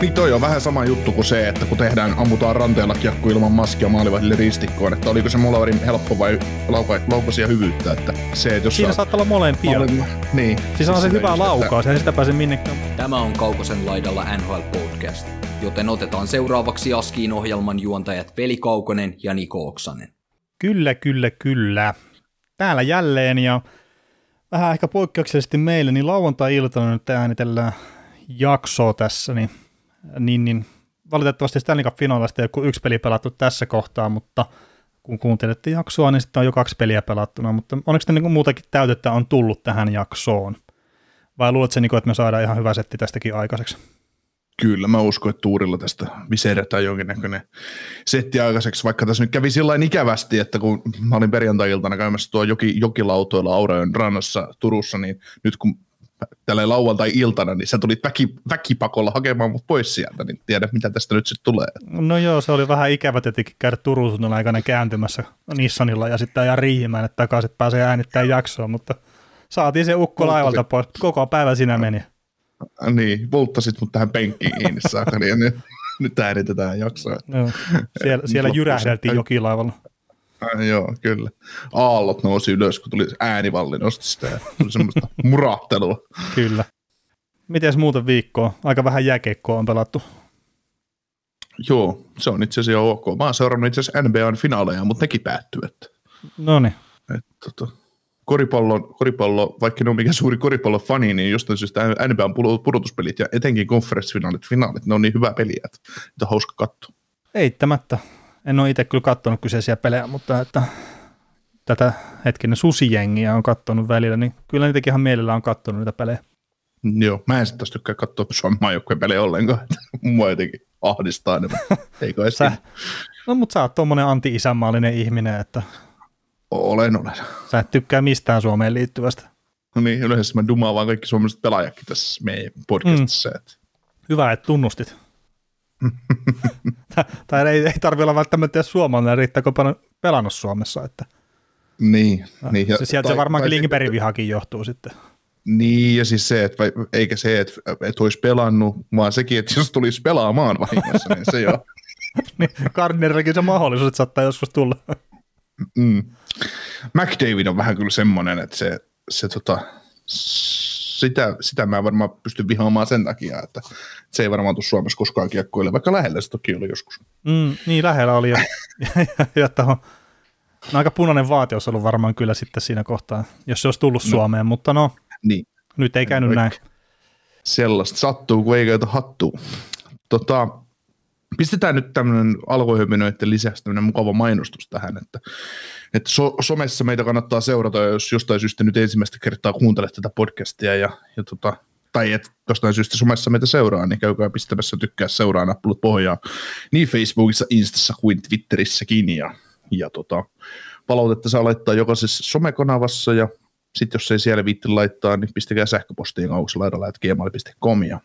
Niin toi on vähän sama juttu kuin se, että kun tehdään, ammutaan ranteella kiekko ilman maskia maalivahdille ristikkoon, että oliko se Molaverin helppo vai lauka, laukaisia hyvyyttä, että se, että jos Siinä saattaa olla molempia. Maalin, niin. Siis on se hyvä laukaus, ei sitä pääse minnekään. Tämä on Kaukosen laidalla NHL Podcast, joten otetaan seuraavaksi Askiin ohjelman juontajat Veli Kaukonen ja Niko Oksanen. Kyllä, kyllä, kyllä. Täällä jälleen ja vähän ehkä poikkeuksellisesti meille, niin lauantai-iltana nyt äänitellään jaksoa tässä, niin, niin, niin valitettavasti Stanley Cup-finaalista ei ole yksi peli pelattu tässä kohtaa, mutta kun kuuntelette jaksoa, niin sitten on jo kaksi peliä pelattuna, mutta onneksi ne niin muutakin täytettä on tullut tähän jaksoon? Vai luuletko, niin että me saadaan ihan hyvä setti tästäkin aikaiseksi? Kyllä, mä uskon, että Tuurilla tästä viseretään jonkinnäköinen setti aikaiseksi, vaikka tässä nyt kävi sillä ikävästi, että kun mä olin perjantai-iltana käymässä tuo joki, jokilautoilla Aurajoen rannassa Turussa, niin nyt kun tällä lauantai-iltana, niin sä tulit väki, väkipakolla hakemaan mut pois sieltä, niin tiedä mitä tästä nyt sitten tulee. No joo, se oli vähän ikävä tietenkin käydä Turun aikana kääntymässä Nissanilla ja sitten ajaa riihimään, että takaisin pääsee äänittämään jaksoa, mutta saatiin se ukko laivalta pois. Koko päivä sinä meni. Niin, polttasit mut tähän penkkiin kiinni saakka, niin nyt, nyt äänitetään jaksoa. Joo, siellä, siellä jyrähdeltiin jokilaivalla. Äh, joo, kyllä. Aallot nousi ylös, kun tuli äänivalli nosti sitä ja tuli semmoista murahtelua. Kyllä. Miten muuten viikkoa? Aika vähän jääkeikkoa on pelattu. Joo, se on itse asiassa ok. Mä oon seurannut itse asiassa NBAn finaaleja, mutta nekin päättyy. Että, no niin. Tota, koripallo, koripallo, vaikka ne on mikä suuri koripallofani, niin jostain syystä NBAn pudotuspelit ja etenkin konferenssifinaalit, finaalit, ne on niin hyvä peliä, että on hauska katsoa. Eittämättä. En ole itse kyllä katsonut kyseisiä pelejä, mutta että tätä hetkinen susijengiä on katsonut välillä, niin kyllä niitäkin ihan mielellään on katsonut niitä pelejä. Joo, mä en sitten taas tykkää katsoa Suomen maajoukkueen pelejä ollenkaan. Mua jotenkin ahdistaa ne. Eikö sä, no mutta sä oot tommonen anti-isänmaallinen ihminen, että... Olen, olen. Sä et tykkää mistään Suomeen liittyvästä. No niin, yleensä mä dumaan vaan kaikki suomalaiset pelaajakin tässä meidän podcastissa. Mm. Hyvä, että tunnustit. tai ei, ei tarvitse olla välttämättä edes suomalainen, riittääkö pelannut Suomessa. Että. Niin. niin ja, se sieltä tai, se varmaankin Lingbergin vihakin johtuu sitten. Niin, ja siis se, että eikä se, että, että olisi pelannut, vaan sekin, että jos tulisi pelaamaan vahingossa, niin se jo. niin, Gardnerillakin se mahdollisuus, että saattaa joskus tulla. mm. McDavid on vähän kyllä semmoinen, että se, se tota, sitä, sitä mä varmaan pystyn vihaamaan sen takia, että se ei varmaan tule Suomessa koskaan kiekkoille, vaikka lähellä se toki oli joskus. Mm, niin, lähellä oli. Ja, ja, ja, ja tohon, no, aika punainen vaate olisi ollut varmaan kyllä sitten siinä kohtaa, jos se olisi tullut no, Suomeen, mutta no, niin. nyt ei käynyt näin. Sellaista sattuu, kun ei käytä hattua. Tota, pistetään nyt tämmöinen alkohöminoiden lisäksi tämmöinen mukava mainostus tähän, että, että so, somessa meitä kannattaa seurata, jos jostain syystä nyt ensimmäistä kertaa kuuntelet tätä podcastia ja, ja tota, tai et jostain syystä somessa meitä seuraa, niin käykää pistämässä tykkää seuraa nappulut pohjaa niin Facebookissa, Instassa kuin Twitterissäkin ja, ja tota, palautetta saa laittaa jokaisessa somekanavassa ja sitten jos ei siellä viitti laittaa, niin pistäkää sähköpostiin gmail.com ja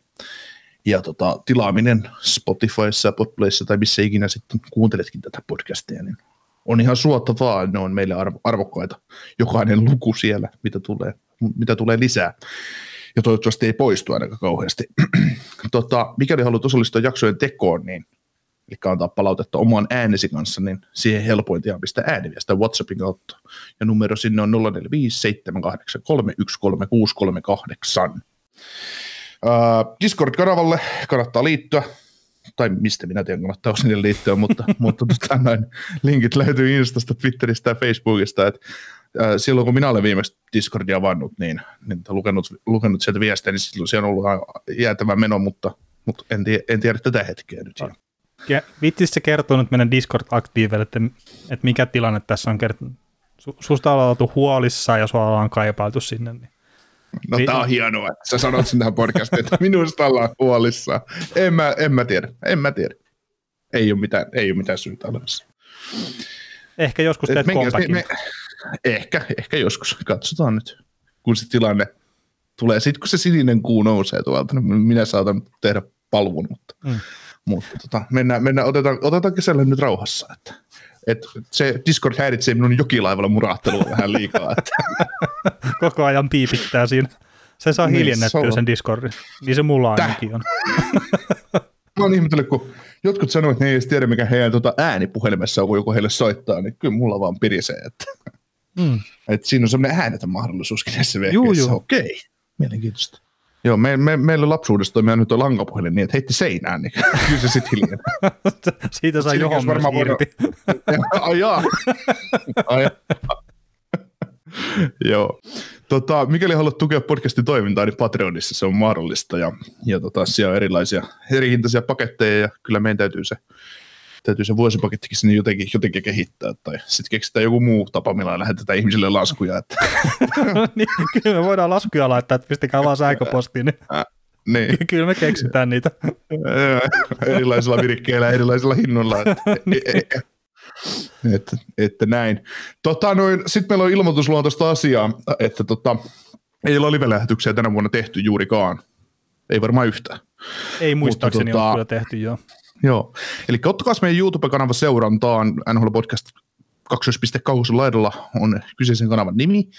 ja tota, tilaaminen Spotifyssa, Podplayssa tai missä ikinä sitten kuunteletkin tätä podcastia, niin on ihan suottavaa, ne on meille arvo, arvokkaita. Jokainen luku siellä, mitä tulee, mitä tulee lisää. Ja toivottavasti ei poistu ainakaan kauheasti. tota, mikäli haluat osallistua jaksojen tekoon, niin eli antaa palautetta oman äänesi kanssa, niin siihen helpointa on pistää ääniviesta WhatsAppin kautta. Ja numero sinne on 045 Discord-kanavalle kannattaa liittyä, tai mistä minä tiedän, kannattaa sinne liittyä, mutta, mutta tota, näin, linkit löytyy Instasta, Twitteristä ja Facebookista, että äh, silloin kun minä olen viimeksi Discordia avannut, niin, niin lukenut, lukenut sieltä viestejä, niin silloin siellä on ollut jäätävä meno, mutta, mutta en, tie, en tiedä tätä hetkeä nyt. Ja se kertoo nyt meidän Discord-aktiiveille, että, että mikä tilanne tässä on kertonut. Susta ollaan oltu huolissaan ja sua ollaan kaipailtu sinne. Niin No tää on hienoa, että sä sanot sen tähän podcastiin, että minusta ollaan huolissaan. En mä, en mä tiedä, en mä tiedä. Ei ole mitään, ei ole mitään syytä olemassa. Ehkä joskus teet me, me, me, Ehkä, ehkä joskus. Katsotaan nyt, kun se tilanne tulee. Sitten kun se sininen kuu nousee tuolta, niin minä saatan tehdä palvun, mutta, mm. mutta tota, mennään, mennään, otetaan, otetaan kesällä nyt rauhassa. Että, että se Discord häiritsee minun jokilaivalla muraattelua vähän liikaa. Että. Koko ajan piipittää siinä. Se saa niin, hiljennettyä se sen Discordin. Niin se mulla ainakin on. Mä oon ihmetellyt, kun jotkut sanoo, että ne ei edes tiedä, mikä heidän tota ääni puhelimessa on, kun joku heille soittaa, niin kyllä mulla vaan pirisee. Että, mm. että siinä on semmoinen äänetön mahdollisuuskin näissä vehkeissä. Okei, okay. mielenkiintoista. Joo, me, me, meillä lapsuudessa toimii nyt on lankapuhelin niin, että heitti seinään, niin kyllä se sitten hiljaa. Siitä sai johon varmaan irti. Ai jaa. Ai, Joo. Tota, mikäli haluat tukea podcastin toimintaa, niin Patreonissa se on mahdollista. Ja, ja tota, siellä on erilaisia eri hintaisia paketteja ja kyllä meidän täytyy se, täytyy se vuosipakettikin sinne jotenkin, jotenkin kehittää. Tai sitten keksitään joku muu tapa, millä lähetetään ihmisille laskuja. Että. niin, kyllä me voidaan laskuja laittaa, että pistäkää vaan sähköpostiin. Niin. Niin. Kyllä me keksitään niitä. erilaisilla virkkeillä, erilaisilla hinnoilla. niin. E- e- että, että näin. Tota, Sitten meillä on ilmoitusluontoista asiaa, että tota, ei ole live-lähetyksiä tänä vuonna tehty juurikaan. Ei varmaan yhtään. Ei muistaakseni Mutta, tota, ole kyllä tehty, joo. Joo, eli ottakaa meidän YouTube-kanava seurantaan, NHL Podcast 2.6 laidalla on kyseisen kanavan nimi.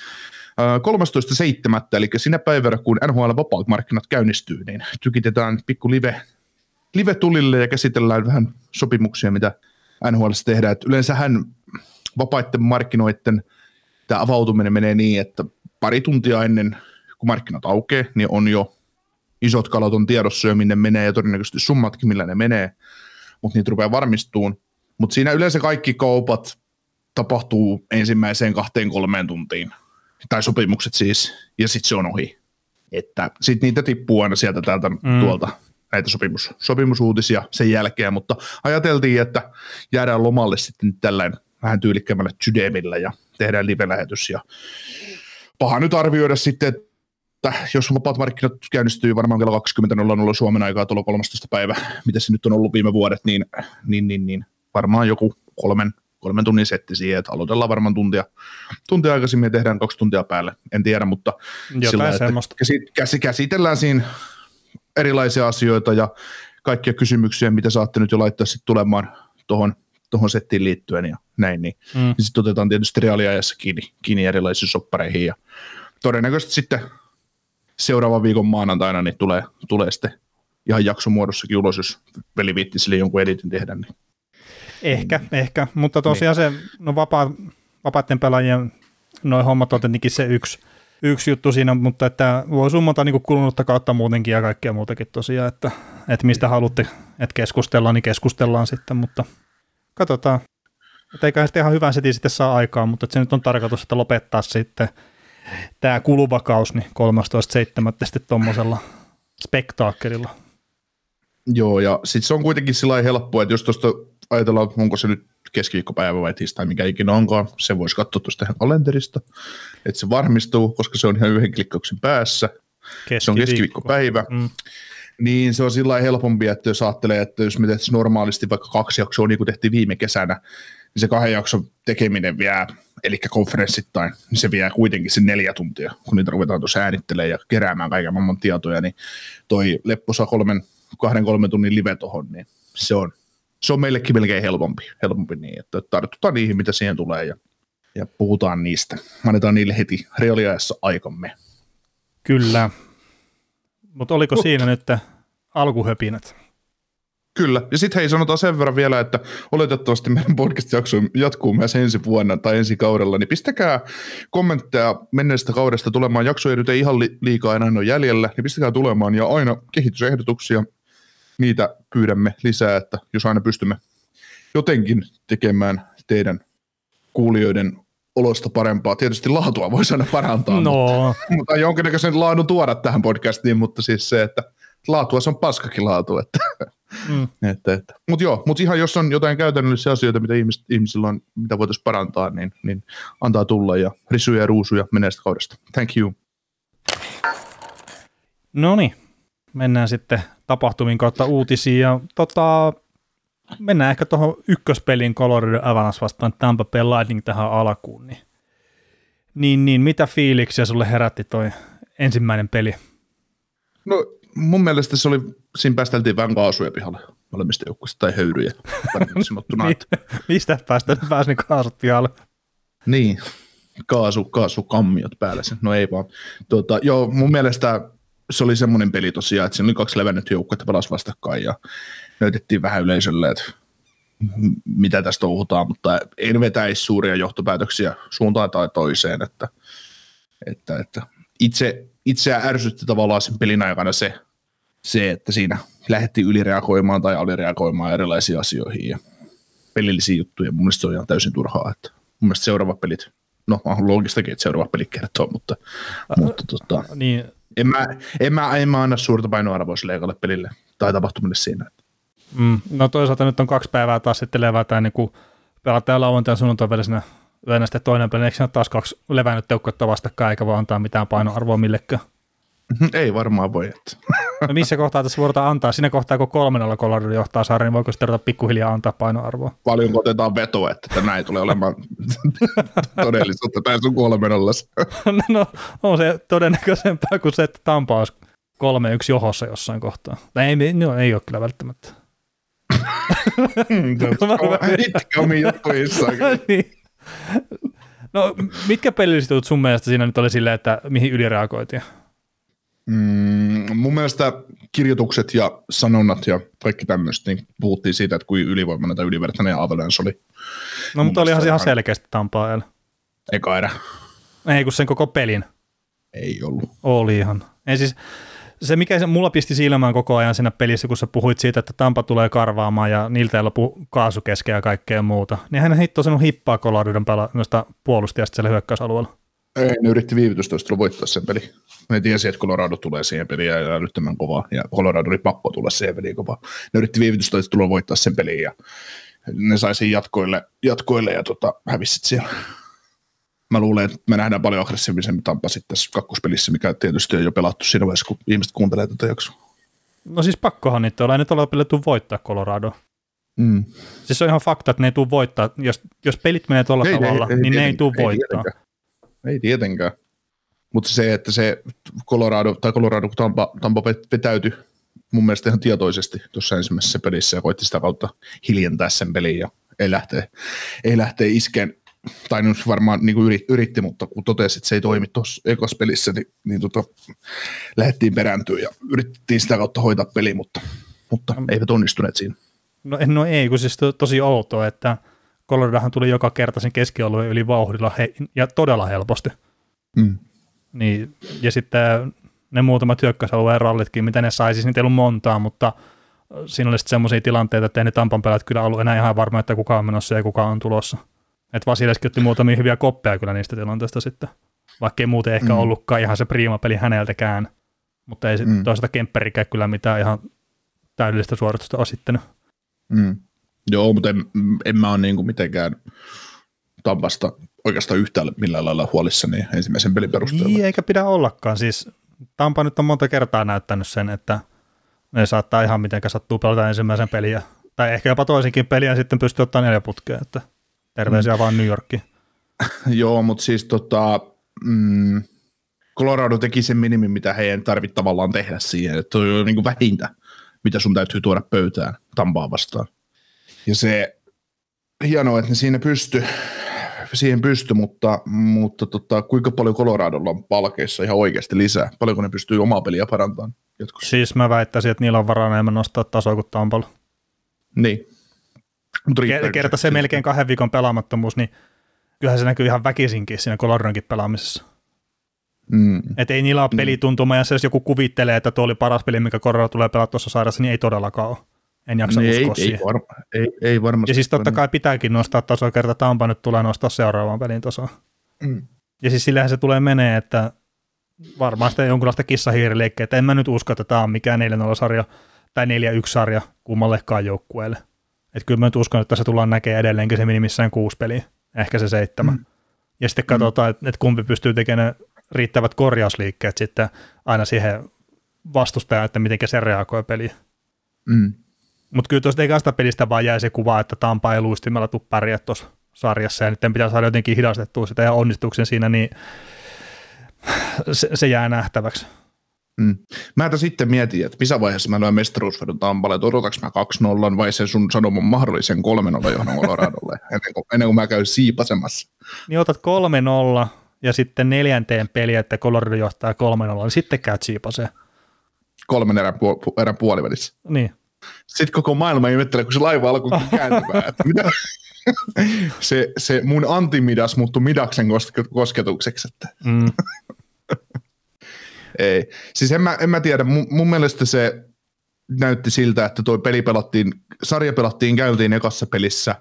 13.7. eli sinä päivänä, kun NHL vapaat markkinat käynnistyy, niin tykitetään pikku live, live tulille ja käsitellään vähän sopimuksia, mitä NHL tehdään. Et yleensähän vapaiden markkinoiden tämä avautuminen menee niin, että pari tuntia ennen kuin markkinat aukeaa, niin on jo isot kalat on tiedossa jo, minne menee ja todennäköisesti summatkin, millä ne menee, mutta niitä rupeaa varmistuun. Mutta siinä yleensä kaikki kaupat tapahtuu ensimmäiseen kahteen kolmeen tuntiin, tai sopimukset siis, ja sitten se on ohi. Että sitten niitä tippuu aina sieltä täältä mm. tuolta näitä sopimus, sopimusuutisia sen jälkeen, mutta ajateltiin, että jäädään lomalle sitten tällainen vähän tyylikkämällä sydämillä ja tehdään live-lähetys ja paha nyt arvioida sitten, että jos vapaat markkinat käynnistyy varmaan kello 20.00 Suomen aikaa tuolla 13. päivä, mitä se nyt on ollut viime vuodet, niin, niin, niin, niin varmaan joku kolmen, kolmen tunnin setti siihen, että aloitellaan varmaan tuntia, tuntia aikaisemmin ja tehdään kaksi tuntia päälle, en tiedä, mutta sillä, semmoista. Käsi, käsitellään siinä erilaisia asioita ja kaikkia kysymyksiä, mitä saatte nyt jo laittaa sitten tulemaan tuohon tuohon settiin liittyen ja näin, niin, mm. niin sitten otetaan tietysti reaaliajassa kiinni, kiinni erilaisiin soppareihin ja todennäköisesti sitten seuraavan viikon maanantaina niin tulee, tulee sitten ihan jaksomuodossakin ulos, jos veli viitti sille jonkun editin tehdä. Niin. Ehkä, ehkä, mutta tosiaan niin. se, no vapaa, vapaiden pelaajien noin hommat on tietenkin se yksi, yksi juttu siinä, mutta että voi summata niin kulunutta kautta muutenkin ja kaikkea muutakin tosiaan, että, että mistä haluatte, että keskustellaan, niin keskustellaan sitten, mutta katsotaan. Että eiköhän sitten ihan hyvän setin sitten saa aikaa, mutta se nyt on tarkoitus, että lopettaa sitten tämä kuluva kaus niin 13.7. sitten tuommoisella spektaakkelilla. Joo, ja sitten se on kuitenkin sillä helppoa, että jos tuosta ajatellaan, onko se nyt keskiviikkopäivä vai tiistai, mikä ikinä onkaan, se voisi katsoa tuosta kalenterista, että se varmistuu, koska se on ihan yhden klikkauksen päässä. Se on keskiviikkopäivä. Mm. Niin se on sillä helpompi, että jos ajattelee, että jos me tehtäisiin normaalisti vaikka kaksi jaksoa, niin kuin tehtiin viime kesänä, niin se kahden jakson tekeminen vie, eli konferenssittain, niin se vie kuitenkin sen neljä tuntia, kun niitä ruvetaan tuossa äänittelemään ja keräämään kaiken maailman tietoja, niin toi lepposa kolmen, kahden kolmen tunnin live tohon, niin se on, se on meillekin melkein helpompi, helpompi niin, että tartutaan niihin, mitä siihen tulee ja, ja puhutaan niistä. Annetaan niille heti reaaliajassa aikamme. Kyllä. Mutta oliko Mut. siinä nyt alkuhöpinät? Kyllä. Ja sitten hei, sanotaan sen verran vielä, että oletettavasti meidän podcast-jakso jatkuu myös ensi vuonna tai ensi kaudella, niin pistäkää kommentteja menneestä kaudesta tulemaan. Jaksoja nyt ei ihan liikaa enää ole jäljellä, niin pistäkää tulemaan ja aina kehitysehdotuksia niitä pyydämme lisää, että jos aina pystymme jotenkin tekemään teidän kuulijoiden olosta parempaa. Tietysti laatua voisi aina parantaa, no. mutta, mutta jonkinnäköisen laadun tuoda tähän podcastiin, mutta siis se, että laatua se on paskakin laatu. Että, mm. että, että. Mutta joo, mutta ihan jos on jotain käytännöllisiä asioita, mitä ihmis, ihmisillä on, mitä voitaisiin parantaa, niin, niin antaa tulla ja risuja ja ruusuja meneestä kaudesta. Thank you. No niin, mennään sitten tapahtumin kautta uutisiin. Ja tota, mennään ehkä tuohon ykköspeliin Colorado Avalanche vastaan Tampa Bay Lightning tähän alkuun. Niin, niin, niin mitä fiiliksiä sulle herätti toi ensimmäinen peli? No mun mielestä se oli, siinä päästeltiin vähän kaasuja pihalle molemmista joukkueista, tai höyryjä, sanottuna. niin, mistä päästä pääsi ne kaasut pihalle? Niin, kaasu, kaasukammiot päällä sen. No ei vaan. Tuota, joo, mun mielestä se oli semmoinen peli tosiaan, että siinä oli kaksi levännyt joukkuetta pelas vastakkain ja näytettiin vähän yleisölle, että mitä tästä touhutaan, mutta en vetäisi suuria johtopäätöksiä suuntaan tai toiseen, että, että, että itse, itseä ärsytti tavallaan sen pelin aikana se, se, että siinä lähdettiin ylireagoimaan tai alireagoimaan erilaisiin asioihin ja pelillisiin juttuja. Mun mielestä se on ihan täysin turhaa, että mun mielestä seuraavat pelit, no on loogistakin, että seuraava peli kertoo, mutta, äh, mutta tota, niin. en, mä, en, mä, en mä anna suurta painoarvoa sille pelille tai tapahtumille siinä. Mm, no toisaalta nyt on kaksi päivää taas sitten levätään, niin kun pelataan lauantain sunnuntain välisenä yönä sitten toinen peli, eikö taas kaksi levännyt teukketta vastakkain, eikä vaan antaa mitään painoarvoa millekään? Ei varmaan voi. Että. No missä kohtaa tässä voidaan antaa? Siinä kohtaa, kun kolmen alla Colorado johtaa sarjan, niin voiko sitten ruveta pikkuhiljaa antaa painoarvoa? Paljon otetaan vetoa, että näin tulee olemaan todellisuutta tämä sun kolmen allas. no, on se todennäköisempää kuin se, että Tampa olisi kolme yksi johossa jossain kohtaa. Tai ei, no, ei ole kyllä välttämättä. Itkä omiin juttuissa. niin. No, mitkä pelilliset sun mielestä siinä nyt oli silleen, että mihin ylireagoitiin? Mm, mun mielestä kirjoitukset ja sanonnat ja kaikki tämmöistä, niin puhuttiin siitä, että kuin ylivoimainen tai ylivertainen Avalanche oli. No, mutta olihan se ihan selkeästi Tampaa Eka erä. Ei, kun sen koko pelin. Ei ollut. Oli ihan. Ei siis, se, mikä se, mulla pisti silmään koko ajan siinä pelissä, kun sä puhuit siitä, että Tampa tulee karvaamaan ja niiltä ei lopu kaasu ja kaikkea muuta, niin hän hitto sen hippaa Coloradon pela noista puolustajasta siellä hyökkäysalueella. Ei, ne yritti viivytystoistelulla voittaa sen peli. Ne tiesi, että Colorado tulee siihen peliin ja älyttömän kovaa, ja Colorado oli pakko tulla siihen peliin kovaa. Ne yritti viivytystoistelulla voittaa sen peliin, ja ne sai siinä jatkoille, jatkoille ja tota, hävisit siellä. Mä luulen, että me nähdään paljon aggressiivisemmin Tampa sitten tässä kakkospelissä, mikä tietysti on jo pelattu siinä vaiheessa, kun ihmiset kuuntelee tätä jaksoa. No siis pakkohan niitä olla, ei nyt ole pelattu voittaa Colorado. Mm. Siis se on ihan fakta, että ne ei tule voittaa. Jos, jos pelit menee tuolla tavalla, ei, ei, niin ei, ne ei tule voittaa. Tietenkään. Ei tietenkään. Mutta se, että se Colorado, tai Colorado, Tampa, Tampa vetäytyi mun mielestä ihan tietoisesti tuossa ensimmäisessä pelissä ja koitti sitä kautta hiljentää sen pelin ja ei lähtee, ei lähtee iskeen, tai nyt varmaan niin kuin yritti, mutta kun totesi, että se ei toimi tuossa ekassa pelissä, niin, niin tota, lähdettiin perääntyä ja yritettiin sitä kautta hoitaa peli, mutta, mutta eivät onnistuneet siinä. No, no ei, kun siis to, tosi outoa, että Coloradohan tuli joka kerta sen keskialueen yli vauhdilla he, ja todella helposti. Mm. Niin, ja sitten ne muutamat hyökkäysalueen rallitkin, mitä ne sai, siis niitä ei ollut montaa, mutta siinä oli sitten semmoisia tilanteita, että ei ne Tampan pelät kyllä ollut enää ihan varma, että kuka on menossa ja kuka on tulossa. Että Vasileskin otti muutamia hyviä koppeja kyllä niistä tilanteista sitten, vaikka ei muuten ehkä mm. ollutkaan ihan se priima peli häneltäkään, mutta ei mm. toisaalta Kemperikään kyllä mitään ihan täydellistä suoritusta osittanut. Mm. Joo, mutta en, en mä ole niin kuin mitenkään Tampasta oikeastaan yhtään millään lailla huolissani ensimmäisen pelin perusteella. Niin, eikä pidä ollakaan. Siis Tampa nyt on monta kertaa näyttänyt sen, että ne saattaa ihan miten sattuu pelata ensimmäisen peliä, tai ehkä jopa toisenkin peliä ja sitten pystyy ottaa neljä putkea, että terveisiä mm. vaan New Yorkiin. Joo, mutta siis tota, mm, Colorado teki sen minimin, mitä heidän tarvitse tavallaan tehdä siihen, että on niin vähintä, mitä sun täytyy tuoda pöytään Tampaa vastaan. Ja se hienoa, että ne siinä pysty, siihen pysty, mutta, mutta tota, kuinka paljon Coloradolla on palkeissa ihan oikeasti lisää? Paljonko ne pystyy omaa peliä parantamaan jatkossa? Siis mä väittäisin, että niillä on varaa enemmän nostaa tasoa kuin Tampalla. Niin. Mutta Kerta se melkein kahden viikon pelaamattomuus, niin kyllähän se näkyy ihan väkisinkin siinä Coloradonkin pelaamisessa. Mm. Että ei niillä ole mm. pelituntuma, ja se jos joku kuvittelee, että tuo oli paras peli, mikä Colorado tulee pelata tuossa sairassa, niin ei todellakaan ole. En jaksa niin uskoa ei, siihen. Ei, varma, ei, ei varmasti. Ja siis totta kai pitääkin nostaa tasoa, kerta Tampa nyt tulee nostaa seuraavaan pelin tasoa. Mm. Ja siis sillähän se tulee menee, että varmaan sitä jonkunlaista kissahiiriliikkeä, että en mä nyt usko, että tämä on mikään 4-0-sarja tai 4-1-sarja kummallekaan joukkueelle. Että kyllä mä nyt uskon, että se tullaan näkemään edelleenkin se minimissään kuusi peliä, ehkä se seitsemän. Mm. Ja sitten katsotaan, että, että kumpi pystyy tekemään riittävät korjausliikkeet sitten aina siihen vastustajaan, että miten se reagoi peliin. Mm. Mutta kyllä tuosta ekasta pelistä vaan jäi se kuva, että Tampa ei luistimella tuu pärjää tuossa sarjassa ja nyt pitää saada jotenkin hidastettua sitä ja onnistuksen siinä, niin se, se jää nähtäväksi. Mm. Mä tässä sitten mietin, että missä vaiheessa mä löin mestaruusvedon Tampalle, että odotaks mä 2-0 vai sen sun sanoman mahdollisen 3-0 johon Coloradolle, ennen kuin, ennen kuin mä käyn siipasemassa. Niin otat 3-0 ja sitten neljänteen peli, että Colorado johtaa 3-0, niin sitten käyt siipaseen. Kolmen erän, pu- erän puolivälissä. Niin. Sitten koko maailma ihmettelee, kun se laiva alkoi kääntymään, mitä, se, se mun antimidas muuttui midaksen kosketukseksi. Että. Mm. Ei. Siis en mä, en mä tiedä, mun, mun mielestä se näytti siltä, että tuo peli pelattiin, sarja pelattiin, käytiin ekassa pelissä.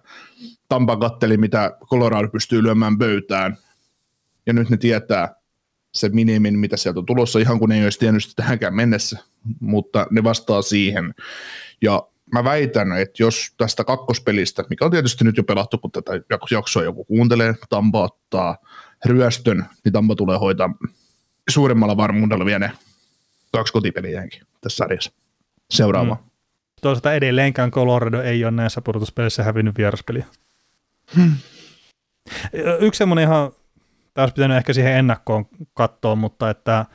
Tampa katteli, mitä Colorado pystyy lyömään pöytään. Ja nyt ne tietää se minimin, mitä sieltä on tulossa, ihan kun ei olisi tiennyt sitä tähänkään mennessä, mutta ne vastaa siihen. Ja mä väitän, että jos tästä kakkospelistä, mikä on tietysti nyt jo pelattu, kun tätä jaksoa joku kuuntelee, Tampa ottaa ryöstön, niin Tampa tulee hoitaa suuremmalla varmuudella vielä ne kaksi kotipeliäänkin tässä sarjassa. Seuraava. Hmm. Toisaalta edelleenkään Colorado ei ole näissä pudotuspeleissä hävinnyt vieraspeliä. Hmm. Yksi semmoinen ihan, taas pitänyt ehkä siihen ennakkoon katsoa, mutta että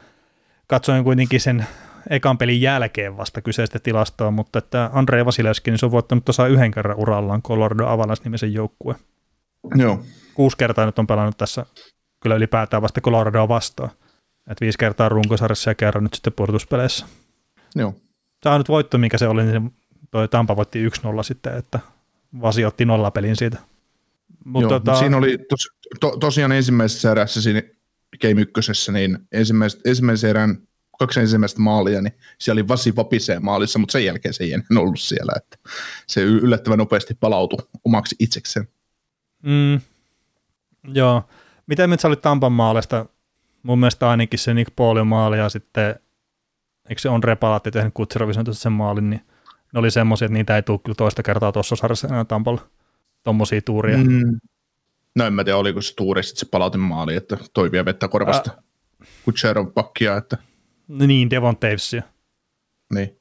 katsoin kuitenkin sen ekan pelin jälkeen vasta kyseistä tilastoa, mutta että Andrei Vasilevski, niin se on voittanut tuossa yhden kerran urallaan Colorado Avalanche-nimisen joukkue. Joo. Kuusi kertaa nyt on pelannut tässä kyllä ylipäätään vasta Coloradoa vastaan. Et viisi kertaa runkosarjassa ja kerran nyt sitten pudotuspeleissä. Joo. Tämä on nyt voitto, mikä se oli, niin toi Tampa voitti 1-0 sitten, että Vasi otti nollapelin siitä. Mut Joo, tota... siinä oli tos, to, tosiaan ensimmäisessä erässä siinä Game ykkösessä, niin ensimmäisen erän kaksi ensimmäistä maalia, niin siellä oli Vasi Vapisee maalissa, mutta sen jälkeen se ei enää ollut siellä, että se yllättävän nopeasti palautui omaksi itsekseen. Mm, joo. Miten nyt sä olit Tampan maalista mun mielestä ainakin se Nick Paulin maali ja sitten, eikö se on Repalatti tehnyt Kutserovisen sen maalin, niin ne oli semmoisia, että niitä ei tule kyllä toista kertaa tuossa sarjassa enää Tampalla, tommosia tuuria. Mm. No en mä tiedä, oliko se tuuri sitten se palautin maali, että toi vie vettä korvasta äh. Kutserov pakkia, että... Niin, Devon Tavesia. Niin.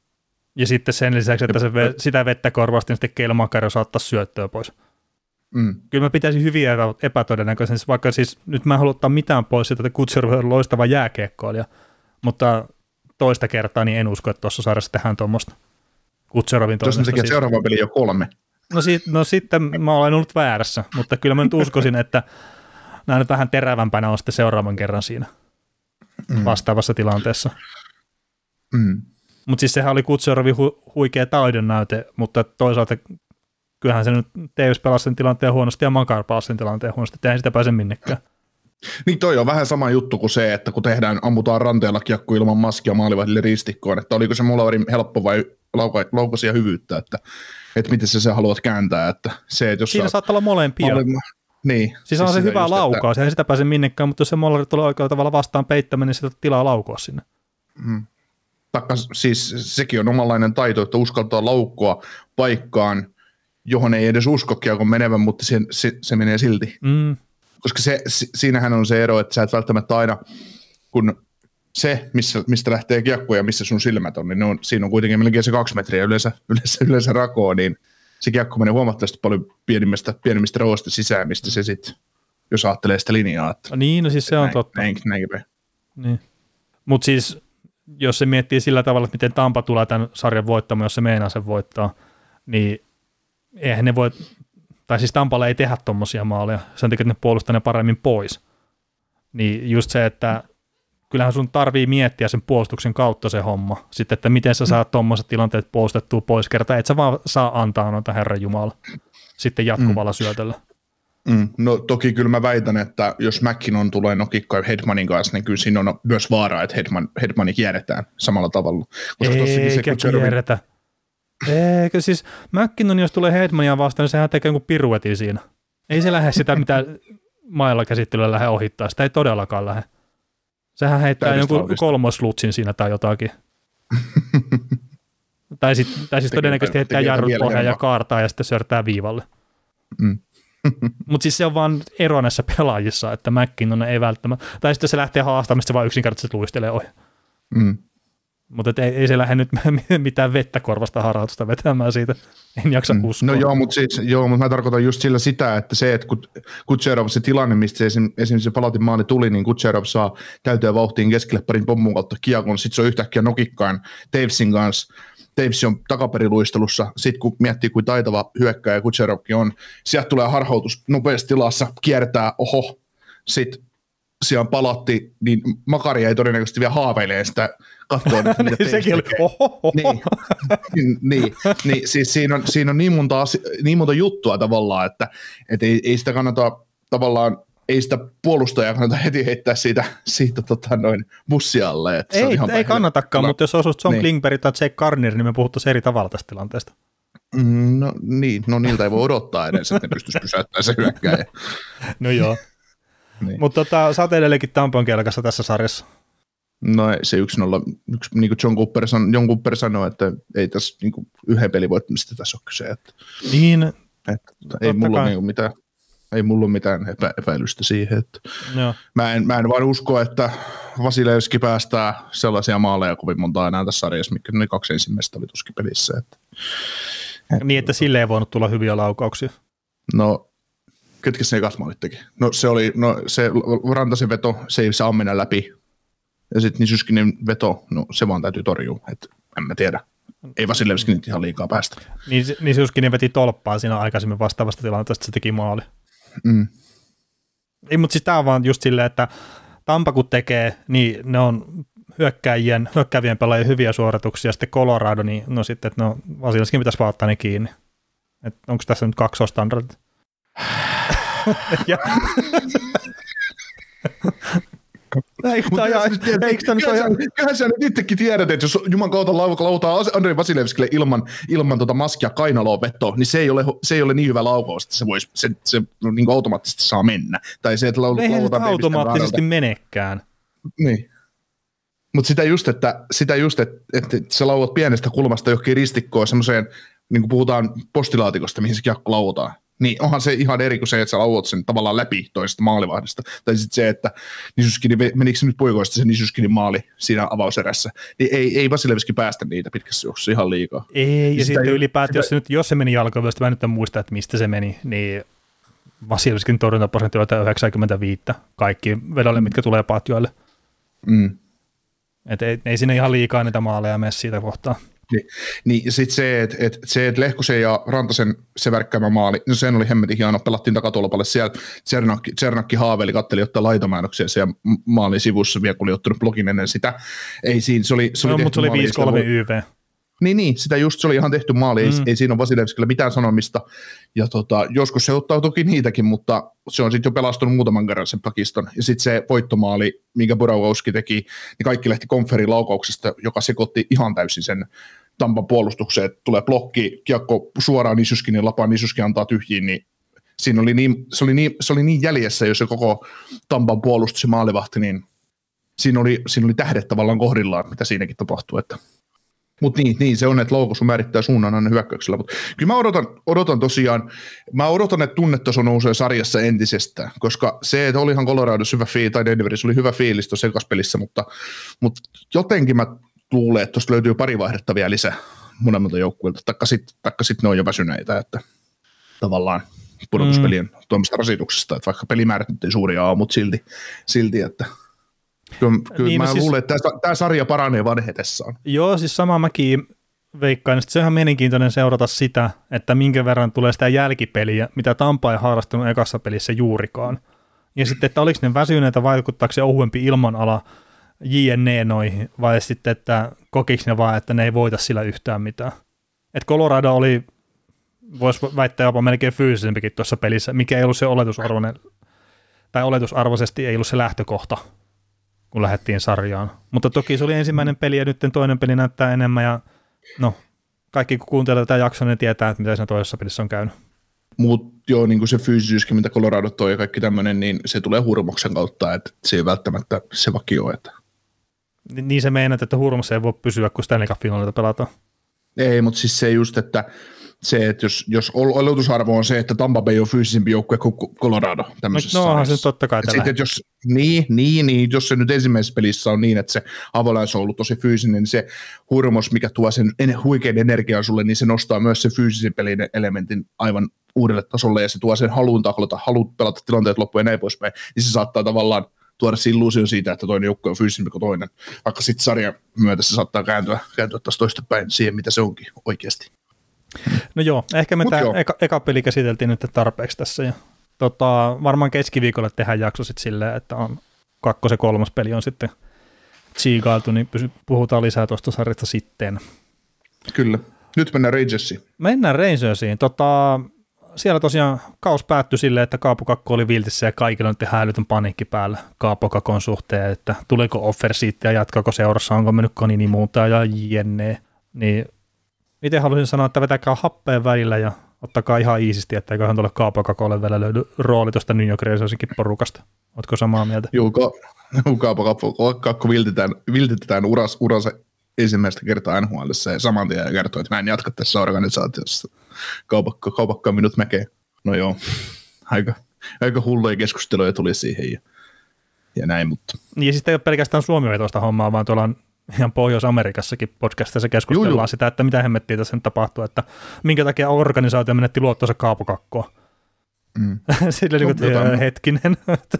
Ja sitten sen lisäksi, että se ve, sitä vettä korvasti, niin sitten Kelmakari saattaa syöttöä pois. Mm. Kyllä mä pitäisin hyvin epätodennäköisen, vaikka siis nyt mä en halua ottaa mitään pois siitä, että Kutserov on loistava jääkiekkoilija, mutta toista kertaa niin en usko, että tuossa sarjassa tehdään tuommoista Kutserovin toimesta. Tekee siis. seuraava peli jo kolme. No, si- no sitten mä olen ollut väärässä, mutta kyllä mä nyt uskoisin, että nämä nyt vähän terävämpänä on sitten seuraavan kerran siinä mm. vastaavassa tilanteessa. Mm. Mutta siis sehän oli Kutserovin hu- huikea taidon näyte, mutta toisaalta kyllähän se nyt Teevis pelasi sen tilanteen huonosti ja Makar pelasi sen tilanteen huonosti, että eihän sitä pääse minnekään. Niin toi on vähän sama juttu kuin se, että kun tehdään, ammutaan ranteella kiekko ilman maskia maalivahdille ristikkoon, että oliko se mulla helppo vai lauka, laukaisia hyvyyttä, että, että miten sä se haluat kääntää. Että se, että jos Siinä saattaa olla molempia. Oli, niin. Siis, siis on se hyvä laukaus, että... eihän sitä pääse minnekään, mutta jos se mollari tulee oikealla tavalla vastaan peittämään, niin sitä tilaa laukoa sinne. Mm. Takka, siis sekin on omanlainen taito, että uskaltaa laukkoa paikkaan, johon ei edes usko kiekon menevän, mutta se, se, se menee silti. Mm. Koska se, siinähän on se ero, että sä et välttämättä aina, kun se, missä, mistä lähtee kiekko ja missä sun silmät on, niin on, siinä on kuitenkin melkein se kaksi metriä yleensä, yleensä, yleensä rakoa, niin se kiekko menee huomattavasti paljon pienimmistä, pienimmistä roista sisään, mistä se sitten, jos ajattelee sitä linjaa. Että, no niin, no siis se on näin, totta. Näin, näin, näin. Niin. Mutta siis, jos se miettii sillä tavalla, että miten Tampa tulee tämän sarjan voittamaan, jos se meinaa sen voittaa, niin eihän ne voi, tai siis Tampalle ei tehdä tuommoisia maaleja, sen takia, että ne puolustaa ne paremmin pois. Niin just se, että kyllähän sun tarvii miettiä sen puolustuksen kautta se homma. Sitten, että miten sä saat tuommoiset tilanteet puolustettua pois kertaa, et sä vaan saa antaa noita Herran Jumala sitten jatkuvalla mm. syötöllä. Mm. No toki kyllä mä väitän, että jos McKinnon tulee nokikkoa Hedmanin kanssa, niin kyllä siinä on myös vaara, että Hedman, Hedmani kierretään samalla tavalla. Koska Eikä se, kierretä. Eikö siis McKinnon, jos tulee Hedmania vastaan, niin sehän tekee jonkun piruetin siinä. Ei se lähde sitä, mitä mailla käsittelyllä lähde ohittaa. Sitä ei todellakaan lähde. Sehän heittää jonkun kolmoslutsin siinä tai jotakin. tai, sit, tai siis todennäköisesti heittää jarrut pohjaan ja kaartaa ja sitten sörtää viivalle. Mm. Mutta siis se on vaan ero näissä pelaajissa, että McKinnon ei välttämättä, tai sitten se lähtee haastamista, se vaan yksinkertaisesti luistelee ohi. Mm. Mutta ei, ei se lähde nyt mitään vettä korvasta harhautusta vetämään siitä. En jaksa mm. uskoa. No joo, mutta siis, joo, mutta mä tarkoitan just sillä sitä, että se, että kun Kutserov se tilanne, mistä se esim, esimerkiksi se palatin maali tuli, niin Kutserov saa täytyä vauhtiin keskelle parin pommun kautta kiekon, sitten se on yhtäkkiä nokikkaan Tavesin kanssa, Taves on takaperiluistelussa, sitten kun miettii, kuin taitava hyökkäjä Kutserovkin on, sieltä tulee harhautus nopeassa tilassa, kiertää, oho, sitten siellä palatti, niin Makari ei todennäköisesti vielä haaveilee sitä katsoa, mitä niin, sekin oli, oho. Niin, niin, niin, niin, siis siinä on, siinä on niin, monta, niin monta juttua tavallaan, että et ei, ei sitä kannata tavallaan ei sitä puolustajaa kannata heti heittää siitä, siitä tota, noin bussialle. Että ei, se on ihan ei kannatakaan, mutta jos osuisi John niin. Klingberg tai Jake Garner, niin me puhuttaisiin eri tavalla tästä tilanteesta. Mm, no niin, no niiltä ei voi odottaa edes, että ne pystyisi pysäyttämään se hyökkäjä. no joo. Niin. Mutta tota, sä oot edelleenkin Tampon kelkassa tässä sarjassa. No se yksi nolla, yksi, niin kuin John Cooper, san, John Cooper sanoi, että ei tässä niin kuin yhden pelin voittamista tässä ole kyse. Että, niin. Että, ei mulla niin mitään, ei mulla ole mitään epä, epäilystä siihen. Että Joo. Mä, en, mä en vaan usko, että Vasilevski päästää sellaisia maaleja kovin monta enää tässä sarjassa, mikä ne kaksi ensimmäistä oli tuskin pelissä. Että, että, niin, että sille ei voinut tulla hyviä laukauksia. No, ketkä se ekas maalit teki? No se oli, no se Rantasen veto, se ei saa mennä läpi. Ja sitten Nisyskinen veto, no se vaan täytyy torjua, että en mä tiedä. Ei Vasilevski nyt ihan liikaa päästä. Niin Nisyskinen veti tolppaa siinä aikaisemmin vastaavasta tilanteesta, että se teki maali. Mm. Ei, mutta siis tämä on vaan just silleen, että Tampa kun tekee, niin ne on hyökkäjien, hyökkäävien pelaajien hyviä suorituksia, sitten Colorado, niin no sitten, että no Vasilevskin pitäisi vaan ottaa ne kiinni. onko tässä nyt kaksostandardit? ja, Eikö tämä nyt Kyllähän sä nyt itsekin tiedät, että jos Juman kautta lautaa Andrei Vasilevskille ilman, ilman tota maskia kainaloa vetoa, niin se ei, ole, se ei ole niin hyvä laukaus, että se, voisi, se, se niin automaattisesti saa mennä. Tai se, että lau, Eihän lautaa automaattisesti menekään. Niin. Mutta sitä just, että, sitä just, että, että sä lauat pienestä kulmasta johonkin ristikkoon semmoiseen, niin kuin puhutaan postilaatikosta, mihin se kiekko lautaa niin onhan se ihan eri kuin se, että sä lauot sen tavallaan läpi toisesta maalivahdista. Tai sitten se, että Nisuskini, menikö se nyt poikoista se Nisuskinin maali siinä avauserässä, niin ei, ei Vasilevski päästä niitä pitkässä juoksussa ihan liikaa. Ei, ja, ja sitten ylipäätään, jos se, nyt, jos se meni jalkovyöstä, mä en nyt en muista, että mistä se meni, niin Vasilevskin torjuntaprosentti oli 95 kaikki vedolle, mitkä tulee patjoille. Mm. Et ei, ei sinne ihan liikaa niitä maaleja mene siitä kohtaa. Niin, niin sitten se, että et, se, et Lehkosen ja Rantasen se värkkäämä maali, no sen oli hemmetin hieno, pelattiin takatolpalle siellä, Tsernakki, Tsernakki haaveili, katteli ottaa laitomäännöksiä siellä maalin sivussa vielä, kun oli ottanut blogin ennen sitä. Ei siinä, se oli, se oli no, mutta se oli 5-3 YV. Niin, niin, sitä just se oli ihan tehty maali, ei, mm. ei siinä ole Vasilevskilla mitään sanomista. Ja tota, joskus se ottaa toki niitäkin, mutta se on sitten jo pelastunut muutaman kerran sen pakiston. Ja sitten se voittomaali, minkä Burawowski teki, niin kaikki lähti konferin laukauksesta, joka sekoitti ihan täysin sen Tampan puolustukseen, tulee blokki, kiekko suoraan Nisyskin ja Lapa Nisyskin antaa tyhjiin, niin siinä oli niin, se, oli niin, se oli niin jäljessä, jos se koko Tampan puolustus ja maalivahti, niin siinä oli, siinä oli tähdet tavallaan kohdillaan, mitä siinäkin tapahtui. Että. Mutta niin, niin, se on, että loukossa määrittää suunnan aina hyökkäyksellä. Mutta kyllä mä odotan, odotan tosiaan, mä odotan, että tunnetaso nousee sarjassa entisestään, koska se, että olihan Coloradossa hyvä fiilis, tai Denverissä oli hyvä fiilis tuossa ekaspelissä, mutta, mutta jotenkin mä luulee, että tuosta löytyy pari vaihdetta vielä lisää monemmilta joukkueilta, taikka sitten sit ne on jo väsyneitä, että tavallaan pudotuspelien mm. tuomasta rasituksesta, että vaikka pelimäärät nyt ei suuria ole, mutta silti, silti että kyllä, kyllä niin, mä no siis, luulen, että tämä, tämä sarja paranee vanhetessaan. Joo, siis sama mäkin veikkaan, että se on mielenkiintoinen seurata sitä, että minkä verran tulee sitä jälkipeliä, mitä Tampa ei harrastanut ekassa pelissä juurikaan. Ja sitten, että oliko ne väsyneitä, vaikuttaako se ohuempi ilmanala, JNE noihin, vai sitten, että kokiks ne vaan, että ne ei voita sillä yhtään mitään. Et Colorado oli, voisi väittää jopa melkein fyysisempikin tuossa pelissä, mikä ei ollut se oletusarvoinen, tai oletusarvoisesti ei ollut se lähtökohta, kun lähdettiin sarjaan. Mutta toki se oli ensimmäinen peli ja nyt toinen peli näyttää enemmän ja no, kaikki kun kuuntelee tätä jaksoa, niin tietää, että mitä siinä toisessa pelissä on käynyt. Mutta joo, niin kuin se fyysisyyskin, mitä Colorado toi ja kaikki tämmöinen, niin se tulee hurmoksen kautta, että se ei välttämättä se vakio, että niin se meinaat, että Hurmassa ei voi pysyä, kun Stanley Cup-finaalita pelataan. Ei, mutta siis se just, että se, että jos, jos oletusarvo on se, että Tampa Bay on fyysisempi joukkue kuin Colorado tämmöisessä No onhan se totta kai tällä sitten, että jos, niin, niin, niin, jos se nyt ensimmäisessä pelissä on niin, että se Avalanche on ollut tosi fyysinen, niin se hurmos, mikä tuo sen en, huikean energiaa sulle, niin se nostaa myös sen fyysisen pelin elementin aivan uudelle tasolle, ja se tuo sen haluun taklata, haluun pelata tilanteet loppuun ja näin poispäin, niin se saattaa tavallaan tuoda se illuusion siitä, että toinen joukkue on fyysisempi kuin toinen, vaikka sitten sarjan myötä se saattaa kääntyä, kääntyä taas toista päin siihen, mitä se onkin oikeasti. No joo, ehkä me Mut tämä joo. eka, eka peli käsiteltiin nyt tarpeeksi tässä. Ja, tota, varmaan keskiviikolla tehdään jakso sitten silleen, että on kakkos ja kolmas peli on sitten tsiigailtu, niin pysy, puhutaan lisää tuosta sarjasta sitten. Kyllä. Nyt mennään Rangersiin. Mennään Rangersiin. Tota, siellä tosiaan kaus päättyi silleen, että Kaapo Kakko oli viltissä ja kaikilla on nyt ihan älytön paniikki päällä Kaapo Kakon suhteen, että tuleeko offer siitä ja jatkaako seurassa, onko mennyt konini muuta ja jenne. Niin itse haluaisin sanoa, että vetäkää happeen välillä ja ottakaa ihan iisisti, että eiköhän tuolle Kaapo Kakolle vielä löydy rooli tuosta New York Rangersinkin porukasta. Ootko samaa mieltä? Juu, ka, juu, Kaapo Kakko, kakko viltitetään, viltitetään uras, uransa ensimmäistä kertaa NHL ja saman tien kertoo, että mä en jatka tässä organisaatiossa. Kaupakka, kaupakka minut mäkeen. No joo, aika, aika hulluja keskusteluja tuli siihen ja, ja näin, mutta Niin ja sitten ei ole pelkästään suomi tuosta hommaa, vaan tuolla on ihan Pohjois-Amerikassakin podcastissa keskustellaan juu. sitä, että mitä hemmettiä tässä nyt tapahtuu, että minkä takia organisaatio menetti luottonsa kaapokakkoa. mm, Sillä niin kuin, Jotain- että hetkinen, että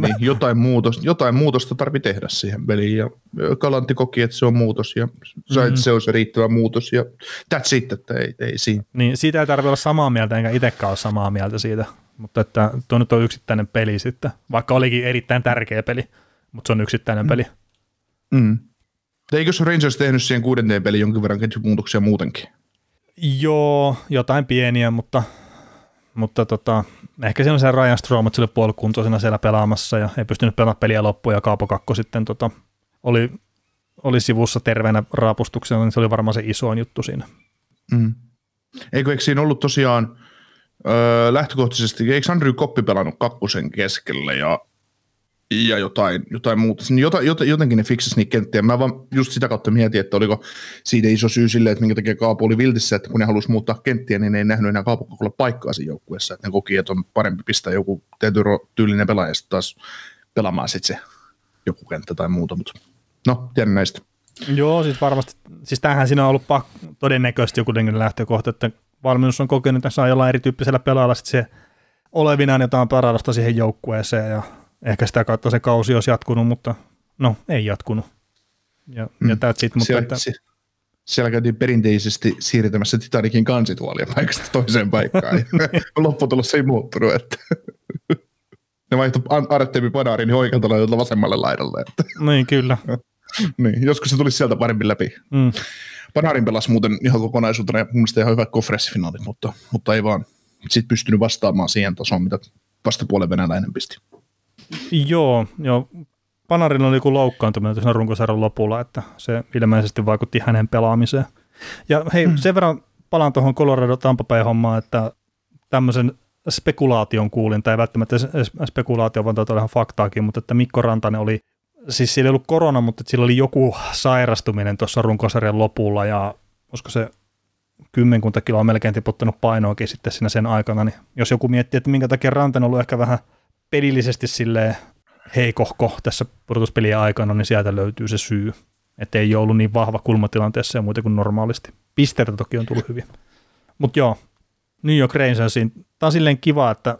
niin, jotain, muutosta, jotain muutosta tarvi tehdä siihen peliin ja Kalantti koki, että se on muutos ja sai, Mm. se on se riittävä muutos ja that's it, että ei, ei siinä. niin siitä ei tarvitse olla samaa mieltä, enkä itsekään ole samaa mieltä siitä, mutta että tuo nyt on yksittäinen peli sitten, vaikka olikin erittäin tärkeä peli, mutta se on yksittäinen peli. Mm. Eikö se Rangers tehnyt siihen kuudenteen peliin jonkin verran ketjumuutoksia muutenkin? Joo, jotain pieniä, mutta, mutta tota, ehkä siinä on se Ryan Strom, että se oli puolikuntoisena siellä pelaamassa ja ei pystynyt pelaamaan peliä loppuun ja Kaapo Kakko sitten tota, oli, oli sivussa terveenä raapustuksena, niin se oli varmaan se isoin juttu siinä. Mm. Eikö, eikö siinä ollut tosiaan öö, lähtökohtaisesti, eikö Andrew Koppi pelannut kakkosen keskellä ja, ja jotain, jotain muuta, Niin jota, jotenkin ne fiksasi niitä kenttiä. Mä vaan just sitä kautta mietin, että oliko siitä iso syy sille, että minkä takia Kaapo oli viltissä, että kun ne halusi muuttaa kenttiä, niin ne ei nähnyt enää Kaapokolla paikkaa siinä joukkueessa, että ne koki, että on parempi pistää joku tietyn tyylinen pelaaja sitten taas pelaamaan sitten se joku kenttä tai muuta, mutta no, tiedän näistä. Joo, siis varmasti, siis tämähän siinä on ollut todennäköisesti joku lähtökohta, että valmennus on kokenut, että saa jollain erityyppisellä pelaajalla sitten se olevinaan jotain paradosta siihen joukkueeseen ja ehkä sitä kautta se kausi olisi jatkunut, mutta no ei jatkunut. Ja, mm. ja that's it, mutta siellä, että, se, siellä käytiin perinteisesti siirtämässä Titanikin kansituolia paikasta toiseen paikkaan. lopputulos ei muuttunut. Että ne vaihtoi Artemi Panarin oikealta laidalta vasemmalle laidalle. Että, niin kyllä. niin, joskus se tulisi sieltä paremmin läpi. Mm. Panarin pelasi muuten ihan kokonaisuutena ja mun mielestä ihan hyvät konferenssifinaalit, mutta, mutta ei vaan sit pystynyt vastaamaan siihen tasoon, mitä vastapuolen venäläinen pisti. Joo, joo. Panarilla oli joku loukkaantuminen tuossa runkosarjan lopulla, että se ilmeisesti vaikutti hänen pelaamiseen. Ja hei, mm. sen verran palaan tuohon Colorado Tampa hommaan, että tämmöisen spekulaation kuulin, tai välttämättä spekulaatio, vaan taitaa olla ihan faktaakin, mutta että Mikko Rantanen oli, siis sillä ei ollut korona, mutta sillä oli joku sairastuminen tuossa runkosarjan lopulla, ja olisiko se kymmenkunta kiloa melkein tiputtanut painoakin sitten siinä sen aikana, niin jos joku miettii, että minkä takia Rantanen on ollut ehkä vähän pelillisesti silleen heikohko tässä pudotuspelien aikana, niin sieltä löytyy se syy. Että ei ollut niin vahva kulmatilanteessa ja muuten kuin normaalisti. Pisteitä toki on tullut hyvin. Mutta joo, New York Rangersiin. Tämä on silleen kiva, että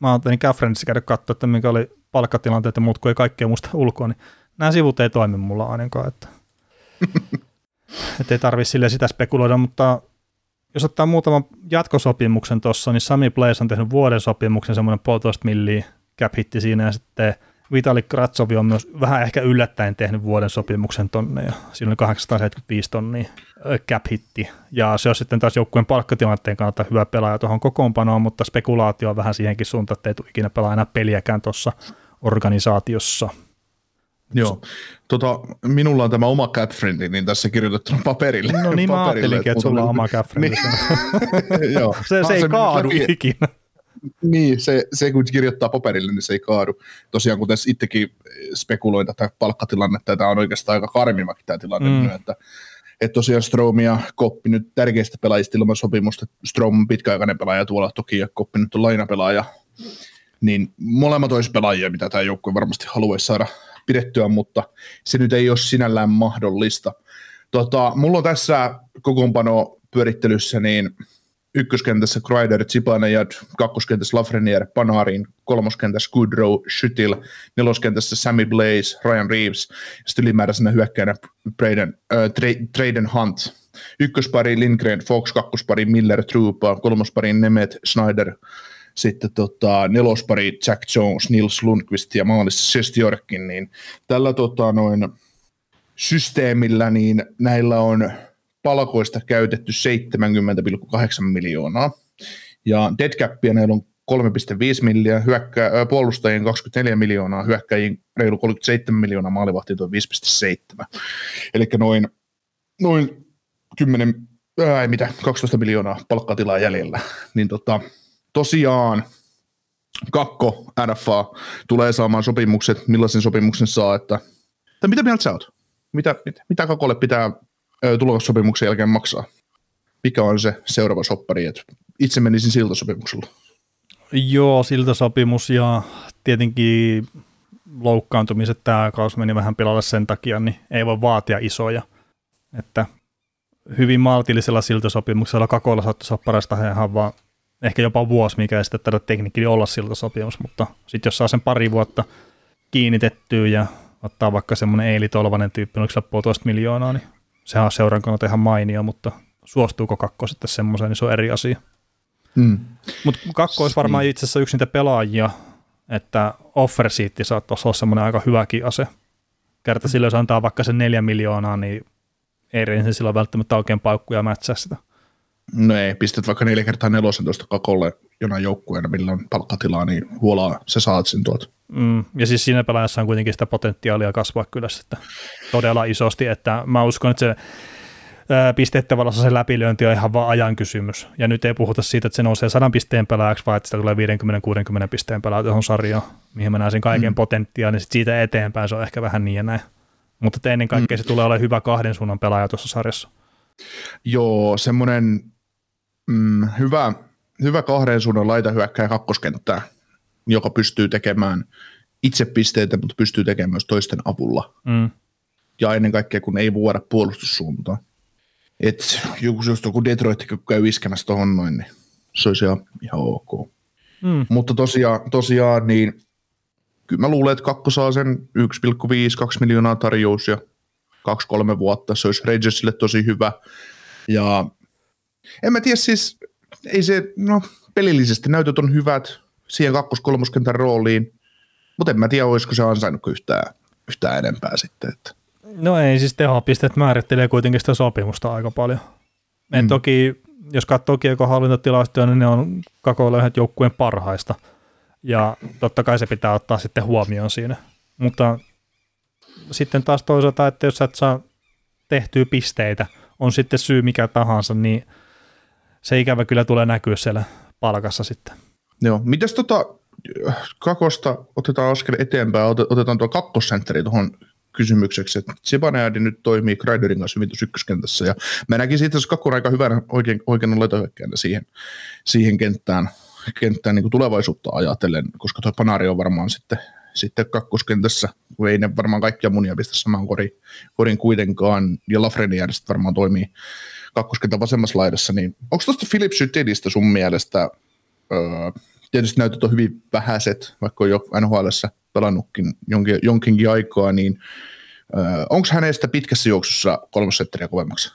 mä ajattelin Gaffrenissä käydä katsoa, että mikä oli palkkatilanteet ja muut, kun ei kaikkea musta ulkoa, niin nämä sivut ei toimi mulla ainakaan, että, että ei tarvitse sille sitä spekuloida, mutta jos ottaa muutaman jatkosopimuksen tuossa, niin Sami Blaze on tehnyt vuoden sopimuksen, semmoinen puolitoista milliä cap hitti siinä, ja sitten Vitali Kratsovi on myös vähän ehkä yllättäen tehnyt vuoden sopimuksen tonne, ja siinä oli 875 tonnia cap hitti, ja se on sitten taas joukkueen palkkatilanteen kannalta hyvä pelaaja tuohon kokoonpanoon, mutta spekulaatio on vähän siihenkin suuntaan, että ei tule ikinä pelaa enää peliäkään tuossa organisaatiossa. Joo. Tota, minulla on tämä oma Catfriendi, niin tässä kirjoitettuna paperille. No niin mä ajattelinkin, että sulla on oma Gaffreni. Niin. Joo. Se, Mä se ei kaadu läpi- ikinä. Niin, se, se kun kirjoittaa paperille, niin se ei kaadu. Tosiaan, kun tässä itsekin spekuloin tätä palkkatilannetta, ja tämä on oikeastaan aika karmimakin tämä tilanne, Mm. mm. että että tosiaan Strom ja Koppi nyt tärkeistä pelaajista ilman sopimusta. Strom on pitkäaikainen pelaaja tuolla toki ja Koppi nyt on lainapelaaja. Niin molemmat olisi pelaajia, mitä tämä joukkue varmasti haluaisi saada pidettyä, mutta se nyt ei ole sinällään mahdollista. Tota, mulla on tässä kokoonpano pyörittelyssä niin ykköskentässä Kreider, Zibanejad, kakkoskentässä Lafreniere, Panarin, kolmoskentässä Goodrow, Schüttil, neloskentässä Sammy Blaze, Ryan Reeves, ja sitten ylimääräisenä hyökkäänä Braden, äh, Traden Hunt. Ykköspari Lindgren, Fox, kakkospari Miller, Trupa, kolmospari Nemet, Schneider, sitten tota, nelospari Jack Jones, Nils Lundqvist ja maalissa Sestjorkin, niin tällä tota, noin systeemillä niin näillä on palkoista käytetty 70,8 miljoonaa. Ja deadcapia näillä on 3,5 miljoonaa, hyökkää, puolustajien 24 miljoonaa, hyökkäjien reilu 37 miljoonaa, maalivahti tuo 5,7. Eli noin, noin 10, ää, mitä, 12 miljoonaa palkkatilaa jäljellä. Niin tota, tosiaan kakko RFA tulee saamaan sopimukset, millaisen sopimuksen saa, että, tai mitä mieltä sä oot? Mitä, mitä, mitä kakolle pitää tulokassopimuksen jälkeen maksaa? Mikä on se seuraava soppari? Et itse menisin siltasopimuksella. Joo, siltasopimus ja tietenkin loukkaantumiset tämä kausi meni vähän pilalle sen takia, niin ei voi vaatia isoja. Että hyvin maltillisella siltasopimuksella kakoilla saattaisi olla parasta ihan vaan ehkä jopa vuosi, mikä ei sitten tarvitse tekniikki olla siltasopimus, mutta sitten jos saa sen pari vuotta kiinnitettyä ja ottaa vaikka semmoinen Eili Tolvanen tyyppi, oliko puolitoista miljoonaa, niin sehän on seuran kannalta ihan mainio, mutta suostuuko kakko sitten semmoiseen, niin se on eri asia. Hmm. Mutta kakko olisi varmaan itse asiassa yksi niitä pelaajia, että offer saattaisi olla semmoinen aika hyväkin ase. Kerta sillä jos antaa vaikka sen neljä miljoonaa, niin ei se silloin välttämättä oikein paukkuja mätsää sitä. No ei, pistät vaikka neljä kertaa nelosen tuosta kakolle jonain joukkueena, millä on palkkatilaa, niin huolaa, sä saat sen tuolta. Mm, ja siis siinä pelaajassa on kuitenkin sitä potentiaalia kasvaa kyllä sitten todella isosti, että mä uskon, että se pisteiden valossa se läpilyönti on ihan vaan ajan kysymys. Ja nyt ei puhuta siitä, että se nousee 100 pisteen pelaajaksi, vaan että sitä tulee 50-60 pisteen pelaajaksi tuohon sarjaan, mihin mä näen sen kaiken mm. potentiaalin, niin sit siitä eteenpäin se on ehkä vähän niin ja näin. Mutta ennen kaikkea mm. se tulee olemaan hyvä kahden suunnan pelaaja tuossa sarjassa. Joo, semmoinen mm, hyvä, hyvä kahden suunnan laita hyökkää kakkoskenttää, joka pystyy tekemään itse pisteitä, mutta pystyy tekemään myös toisten avulla. Mm. Ja ennen kaikkea, kun ei vuoda puolustussuuntaan. Et joku, jos joku Detroit käy iskemässä tuohon noin, niin se olisi ihan, ihan ok. Mm. Mutta tosiaan, tosiaan, niin kyllä mä luulen, että kakko saa sen 1,5-2 miljoonaa tarjous ja 2-3 vuotta. Se olisi Rangersille tosi hyvä. Ja en mä tiedä siis, ei se, no pelillisesti näytöt on hyvät siihen kakkos-kolmoskentän rooliin, mutta en mä tiedä, olisiko se ansainnut yhtään, yhtään enempää sitten. Että. No ei, siis tehopisteet määrittelee kuitenkin sitä sopimusta aika paljon. Mm. toki, jos katsoo kiekohallintatilastoja, niin ne on kakoilla yhdet joukkueen parhaista. Ja totta kai se pitää ottaa sitten huomioon siinä. Mutta sitten taas toisaalta, että jos sä et saa tehtyä pisteitä, on sitten syy mikä tahansa, niin se ikävä kyllä tulee näkyä siellä palkassa sitten. Joo, mitäs tota kakosta otetaan askel eteenpäin, otetaan tuo kakkosentteri tuohon kysymykseksi, että Zibanejadi nyt toimii Kreiderin kanssa hyvin ykköskentässä, ja mä näkisin itse asiassa kakkon aika hyvänä oikein, oikein letohyökkäänä siihen, siihen kenttään, kenttään niin tulevaisuutta ajatellen, koska tuo Panari on varmaan sitten, sitten kakkoskentässä, kun ei ne varmaan kaikkia munia pistä samaan korin, korin kuitenkaan, ja Lafreniere varmaan toimii kakkoskentän vasemmassa laidassa, niin onko tuosta Philip Sytidistä sun mielestä, öö, tietysti näytöt on hyvin vähäiset, vaikka on jo NHL pelannutkin jonkin, jonkinkin aikaa, niin öö, onko hänestä pitkässä juoksussa kolmas setteriä kovemmaksi?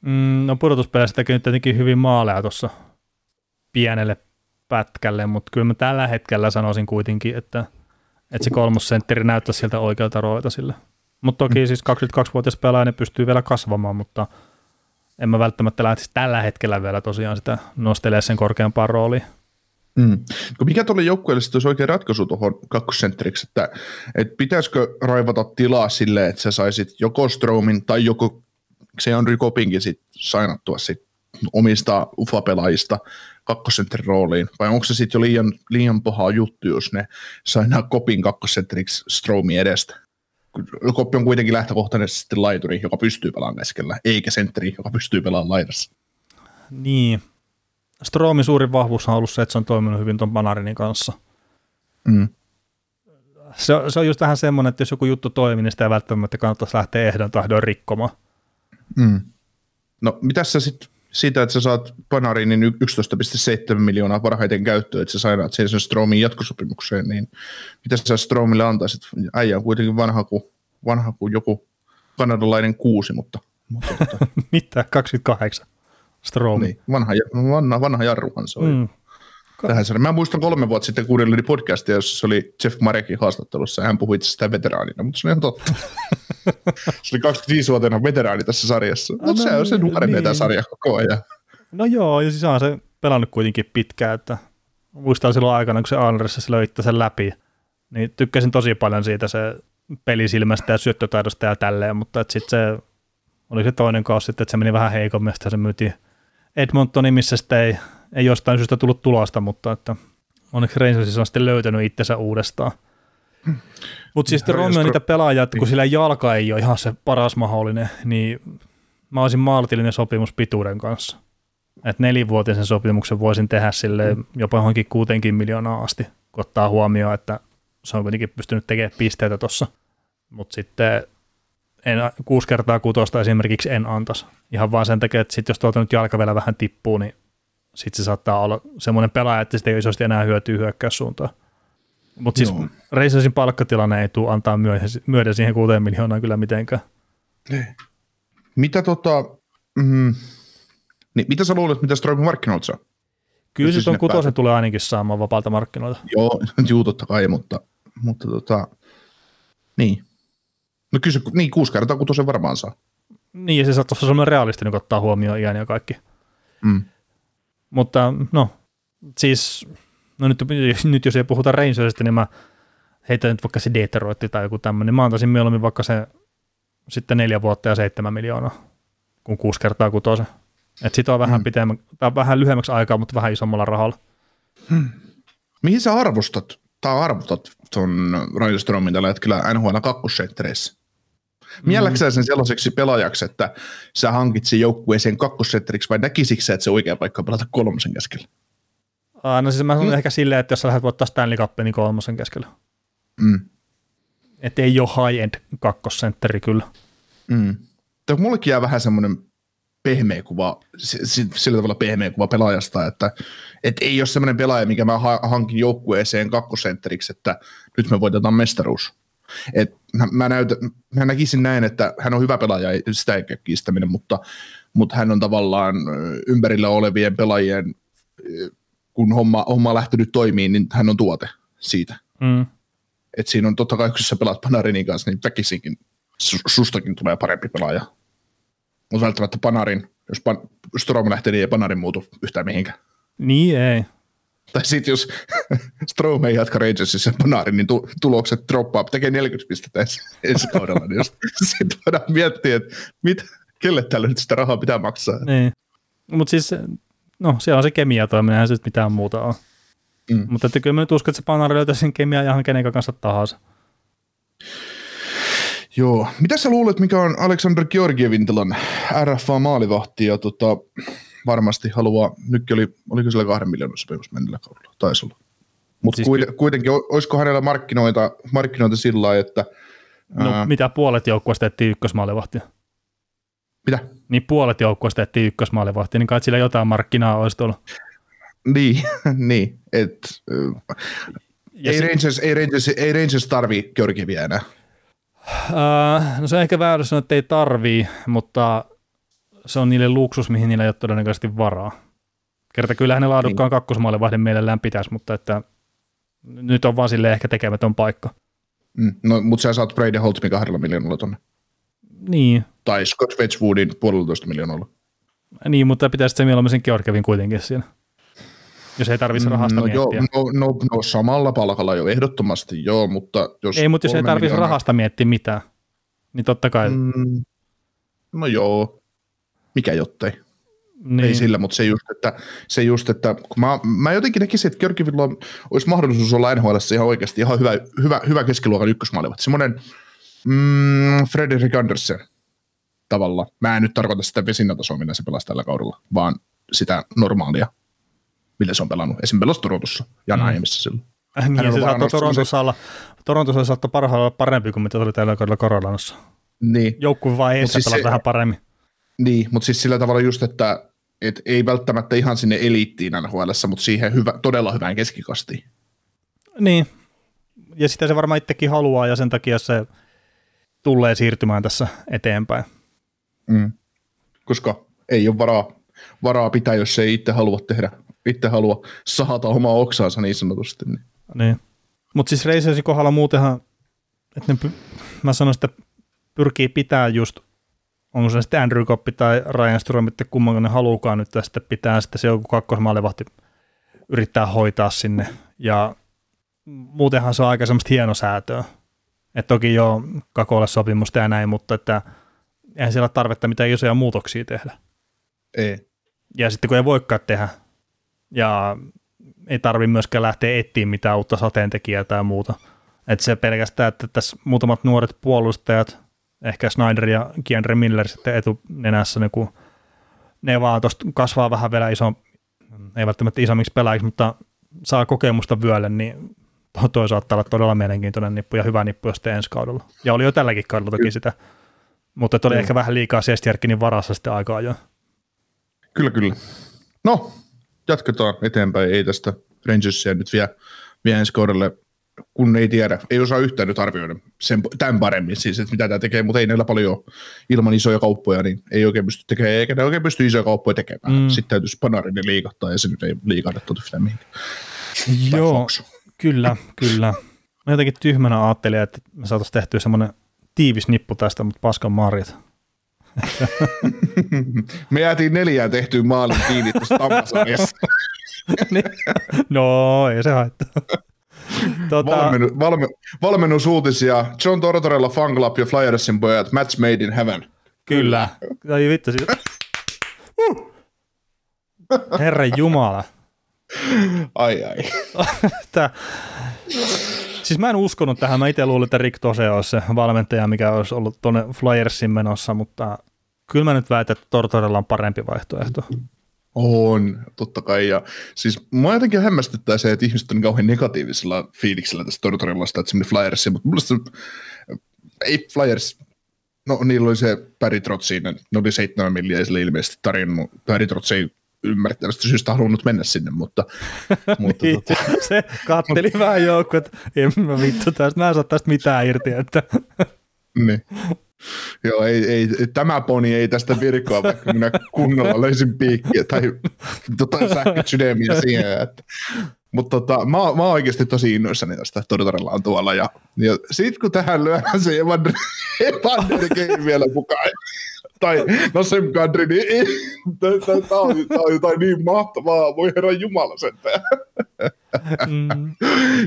Mm, no pudotuspeleissä teki nyt tietenkin hyvin maaleja tuossa pienelle pätkälle, mutta kyllä mä tällä hetkellä sanoisin kuitenkin, että, että se kolmosentteri näyttäisi sieltä oikealta roolta sille. Mutta toki mm. siis 22-vuotias pelaaja pystyy vielä kasvamaan, mutta – en mä välttämättä lähtisi tällä hetkellä vielä tosiaan sitä nostelemaan sen korkeampaan rooliin. Mm. Mikä tuolle joukkueelle sitten olisi oikein ratkaisu tuohon kakkosentteriksi, että, että pitäisikö raivata tilaa silleen, että sä saisit joko Stromin tai joko se on Kopinkin sit sainattua sit omista UFA-pelaajista kakkosentterin rooliin, vai onko se sitten jo liian, liian paha juttu, jos ne sainaa Kopin kakkosentteriksi Stromin edestä? Koppi on kuitenkin lähtökohtaisesti laituri, joka pystyy pelaamaan keskellä, eikä sentteri, joka pystyy pelaamaan laidassa. Niin. Stroomin suurin vahvuus on ollut se, että se on toiminut hyvin tuon Banarinin kanssa. Mm. Se, se on just vähän semmoinen, että jos joku juttu toimii, niin sitä ei välttämättä kannattaisi lähteä ehdon tahdon rikkomaan. Mm. No, mitä sä sitten siitä, että sä saat Panarinin 11,7 miljoonaa parhaiten käyttöön, että sä sainaat sen Stromin jatkosopimukseen, niin mitä sä Stromille antaisit? Äijä on kuitenkin vanha kuin, vanha kuin joku kanadalainen kuusi, mutta... mutta Mitä? 28? Strom. niin, vanha, vanha, vanha jarruhan se on. Mm. Tähän sarjaan. Mä muistan kolme vuotta sitten kuunnellani podcastia, jossa se oli Jeff Marekin haastattelussa, ja hän puhui itse sitä veteraanina, mutta se on ihan totta. se oli 25-vuotiaana veteraani tässä sarjassa, mutta no, se on se nuorenee niin. tämä sarja koko ajan. No joo, ja siis on se pelannut kuitenkin pitkään, että muistan silloin aikana, kun se Andersissa löi sen läpi, niin tykkäsin tosi paljon siitä se pelisilmästä ja syöttötaidosta ja tälleen, mutta sitten se oli se toinen kausi sitten, että se meni vähän heikommin, ja se myytiin Edmontonin, missä sitten ei, ei jostain syystä tullut tulosta, mutta että onneksi Rangersissa on sitten löytänyt itsensä uudestaan. Mutta siis Romi on niitä pelaajia, että kun sillä jalka ei ole ihan se paras mahdollinen, niin mä olisin maltillinen sopimus pituuden kanssa. Että nelivuotisen sopimuksen voisin tehdä sille jopa johonkin kuutenkin miljoonaa asti, kun ottaa huomioon, että se on kuitenkin pystynyt tekemään pisteitä tuossa. Mutta sitten en, kuusi kertaa kutosta esimerkiksi en antaisi. Ihan vaan sen takia, että sit jos tuolta nyt jalka vielä vähän tippuu, niin sitten se saattaa olla semmoinen pelaaja, että sitten ei isosti enää hyötyä hyökkäyssuuntaan. Mutta siis Racersin palkkatilanne ei tule antaa myöden siihen kuuteen miljoonaan kyllä mitenkään. Mitä tota, mm, niin mitä sä luulet, mitä Stroimin markkinoilta saa? Kyllä se on kutosen tulee ainakin saamaan vapaalta markkinoilta. Joo, juu, totta kai, mutta, mutta tota, niin. No kyllä se, niin kuusi kertaa kutosen varmaan saa. Niin, ja se saattaa olla sellainen realistinen, kun ottaa huomioon iän ja kaikki. Mm. Mutta no, siis, no nyt, nyt jos ei puhuta Rangersista, niin mä heitän nyt vaikka se Detroit tai joku tämmöinen. Niin mä antaisin mieluummin vaikka se sitten neljä vuotta ja seitsemän miljoonaa, kun kuusi kertaa kutosen. Että sit on vähän, mm. pitemmä, tai vähän lyhyemmäksi aikaa, mutta vähän isommalla rahalla. Hmm. Mihin sä arvostat, tai arvostat tuon Ryan tällä hetkellä NHL kakkosenttereissä? Mielläksä sen sellaiseksi pelaajaksi, että sä hankit sen joukkueeseen kakkosentteriksi vai näkisikö että se oikea paikka pelata kolmosen keskellä? Aa, no siis mä sanon mm. ehkä silleen, että jos sä lähdet voittaa Stanley Cupin, niin kolmosen keskellä. Mm. Että ei ole high-end kakkosentteri kyllä. Mm. Mullekin jää vähän semmoinen pehmeä kuva, sillä tavalla pehmeä kuva pelaajasta, että, että ei ole semmoinen pelaaja, mikä mä hankin joukkueeseen kakkosentteriksi, että nyt me voitetaan mestaruus. Et mä, näytän, mä näkisin näin, että hän on hyvä pelaaja, sitä ei kiistäminen, mutta, mutta hän on tavallaan ympärillä olevien pelaajien, kun homma, homma on lähtenyt toimiin, niin hän on tuote siitä. Mm. Et siinä on totta kai, kun sä pelaat Panarinin kanssa, niin väkisinkin sustakin tulee parempi pelaaja. Mutta välttämättä Panarin, jos pan, Strom lähtee, niin ei Panarin muutu yhtään mihinkään. Niin ei. Tai sitten jos Strom ei jatka Rangersissa Panarin, niin tulokset droppaa, tekee 40 pistettä ensi, ensi kaudella, niin sitten voidaan miettiä, että mit, kelle tällä nyt sitä rahaa pitää maksaa. Niin. Mutta siis, no siellä on se kemia toiminen, eihän se mitään muuta ole. Mm. Mutta että kyllä mä nyt uskon, että se Panari löytäisi sen kemiaa ihan kenen kanssa tahansa. Joo. Mitä sä luulet, mikä on Aleksandr Georgievin tilanne? RFA-maalivahti ja tota, varmasti haluaa, nytkin oli, oliko sillä kahden miljoonan sopimus mennellä kaudella, taisi olla. Mutta siis kuitenkin, olisiko hänellä markkinoita, markkinoita sillä lailla, että... No ää, mitä puolet joukkueesta ettiin ykkösmaalivahtia? Mitä? Niin puolet joukkueesta ettiin ykkösmaalivahtia, niin kai sillä jotain markkinaa olisi tullut. Niin, niin. Et, ei, sit... Rangers, ei, Rangers, ei Rangers tarvii Georgievia enää. Uh, no se on ehkä väärä sanoa, että ei tarvii, mutta se on niille luksus, mihin niillä ei ole todennäköisesti varaa. Kerta kyllähän ne laadukkaan niin. kakkosmaalle vahden mielellään pitäisi, mutta että nyt on vaan sille ehkä tekemätön paikka. Mm, no, mutta sä saat Brady Holtmin kahdella miljoonalla tonne. Niin. Tai Scott Wedgwoodin puolitoista miljoonalla. Niin, mutta pitäisi se mieluummin sen Georgievin kuitenkin siinä jos ei tarvitsisi mm, rahasta no miettiä. Joo, no, no, no, samalla palkalla jo ehdottomasti joo, mutta jos... Ei, mutta jos ei tarvitsisi miljoonaa... rahasta miettiä mitään, niin totta kai... Mm, no joo, mikä jottei. Niin. Ei sillä, mutta se just, että, se just, että kun mä, mä jotenkin näkisin, että Körkivillä olisi mahdollisuus olla NHL ihan oikeasti ihan hyvä, hyvä, hyvä keskiluokan ykkösmaalivat. Semmoinen Mm, Fredrik Andersen tavalla. Mä en nyt tarkoita sitä vesinatasoa, millä se pelasi tällä kaudella, vaan sitä normaalia, millä se on pelannut. Esimerkiksi pelasi Torontossa ja mm. aiemmissa silloin. Äh, niin, se saattoi Torontossa olla, Torontossa saattoi parhaalla olla parempi kuin mitä se oli tällä kaudella Koronassa. Niin. Joukkuevaiheessa siis pelasi se, vähän paremmin. Niin, mutta siis sillä tavalla just, että et ei välttämättä ihan sinne eliittiin NHL, mutta siihen hyvä, todella hyvään keskikastiin. Niin, ja sitä se varmaan itsekin haluaa, ja sen takia se tulee siirtymään tässä eteenpäin. Mm. Koska ei ole varaa, varaa pitää, jos ei itse halua tehdä, itse halua sahata omaa oksaansa niin sanotusti. Niin. niin. Mutta siis Reisersin kohdalla muutenhan, että ne, mä sanoisin, että pyrkii pitää just, onko se sitten Andrew Koppi tai Ryan Strom, että kumman ne haluukaan nyt tästä pitää sitten se joku kakkosmaalevahti yrittää hoitaa sinne. Ja muutenhan se on aika semmoista hienosäätöä. Että toki jo kakolle sopimusta ja näin, mutta että eihän siellä ole tarvetta mitään isoja muutoksia tehdä. Ei. Ja sitten kun ei voikaan tehdä, ja ei tarvi myöskään lähteä etsiä mitään uutta sateentekijää tai muuta. Että se pelkästään, että tässä muutamat nuoret puolustajat, ehkä Snyder ja Kienre Miller sitten etunenässä, niin kun ne vaan tuosta kasvaa vähän vielä iso, ei välttämättä isommiksi pelaajiksi, mutta saa kokemusta vyölle, niin toi saattaa olla todella mielenkiintoinen nippu ja hyvä nippu jos ensi kaudella. Ja oli jo tälläkin kaudella toki sitä, mutta oli mm. ehkä vähän liikaa Sestjärkinin varassa sitten aikaa jo. Kyllä, kyllä. No, jatketaan eteenpäin. Ei tästä Rangersia nyt vielä, vielä ensi kaudelle, kun ei tiedä, ei osaa yhtään nyt arvioida sen, tämän paremmin, siis, että mitä tämä tekee, mutta ei näillä paljon ilman isoja kauppoja, niin ei oikein pysty tekemään, eikä ne oikein pysty isoja kauppoja tekemään. Mm. Sitten täytyisi Panarin liikahtaa, ja se nyt ei liikahdettu yhtään mihinkään. Joo, kyllä, kyllä. Mä jotenkin tyhmänä ajattelin, että me saataisiin tehtyä semmoinen tiivis nippu tästä, mutta paskan marjat. Me jäätiin neljään tehtyyn maalin kiinni tuossa no, ei se haittaa. Tota... Valmennu, valme, valmennusuutisia. John Tortorella Fan Club ja Flyersin pojat. Match made in heaven. Kyllä. Ai vittu. Siis... Herran Jumala. Ai ai. Tää... Siis mä en uskonut tähän. Mä itse luulin, että Rick Tose olisi se valmentaja, mikä olisi ollut tuonne Flyersin menossa, mutta kyllä mä nyt väitän, että Tortorella on parempi vaihtoehto. On, totta kai. Ja siis mua jotenkin hämmästyttää se, että ihmiset on kauhean negatiivisella fiiliksellä tästä Tortorellasta, että semmoinen Flyersia, mutta mulla se, ei Flyers, no niillä oli se Barry Trotz siinä, ne oli seitsemän milliä sille ilmeisesti tarjonnut, Barry Trotz ei ymmärrettävästi syystä halunnut mennä sinne, mutta... mutta niin, tota... Se katteli vähän joukko, että en mä vittu tästä, mä en saa tästä mitään irti, että... niin. Joo, ei, ei, tämä poni ei tästä virkoa, vaikka minä kunnolla löysin piikkiä tai tota, sähkösydämiä siihen. Että. Mutta tota, mä, mä oon oikeasti tosi innoissani tästä Tortorellaan tuolla. Ja, ja sitten kun tähän lyödään se Evander, Evander vielä mukaan, tai no sen country, niin tämä on, on jotain niin mahtavaa, voi herra Jumala sentään. Mm.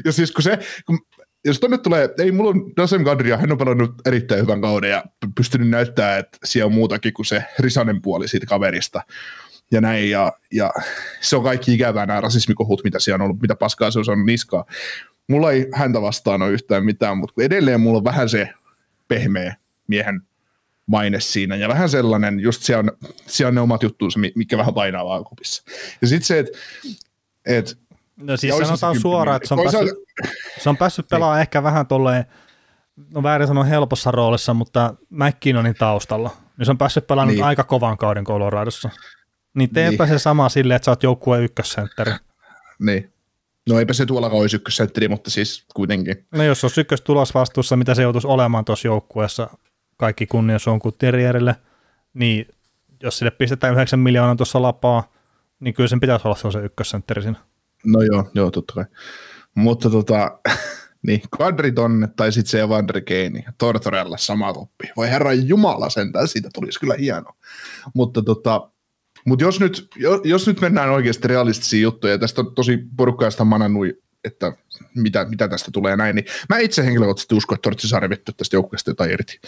ja siis kun se, kun jos tonne tulee, ei mulla on Dasem Kadria, hän on pelannut erittäin hyvän kauden ja pystynyt näyttää, että siellä on muutakin kuin se risanen puoli siitä kaverista ja näin, ja, ja se on kaikki ikävää nämä rasismikohut, mitä siellä on ollut, mitä paskaa se on saanut niskaa. Mulla ei häntä vastaan ole yhtään mitään, mutta edelleen mulla on vähän se pehmeä miehen maine siinä, ja vähän sellainen, just siellä on, siellä on ne omat juttuunsa, mikä vähän painaa vaakupissa. Ja sitten se, että et, No siis sanotaan suoraan, että se on, päässyt, se on päässyt pelaamaan ehkä vähän tolleen, no väärin sanoa helpossa roolissa, mutta McKinnonin taustalla. Niin se on päässyt pelaamaan niin. aika kovan kauden Coloradossa. Niin teepä niin. se sama silleen, että sä oot joukkueen ykkössentteri. Niin. No eipä se tuolla olisi ykkössentteri, mutta siis kuitenkin. No jos olisi ykkös tulosvastuussa, mitä se joutuisi olemaan tuossa joukkueessa, kaikki kunnia on Terrierille, niin jos sille pistetään 9 miljoonaa tuossa lapaa, niin kyllä sen pitäisi olla se ykkössentteri siinä. No joo, joo, totta kai. Mutta tota, niin, Kadriton tai sitten se Evander Keini, Tortorella sama toppi. Voi herra jumala sentään, siitä tulisi kyllä hieno. Mutta tota, mut jos, nyt, jos, jos nyt mennään oikeasti realistisiin juttuja, ja tästä on tosi porukkaista manannut että mitä, mitä tästä tulee näin, niin mä itse henkilökohtaisesti uskon, että Tortsi saa revittyä tästä joukkueesta jotain irti.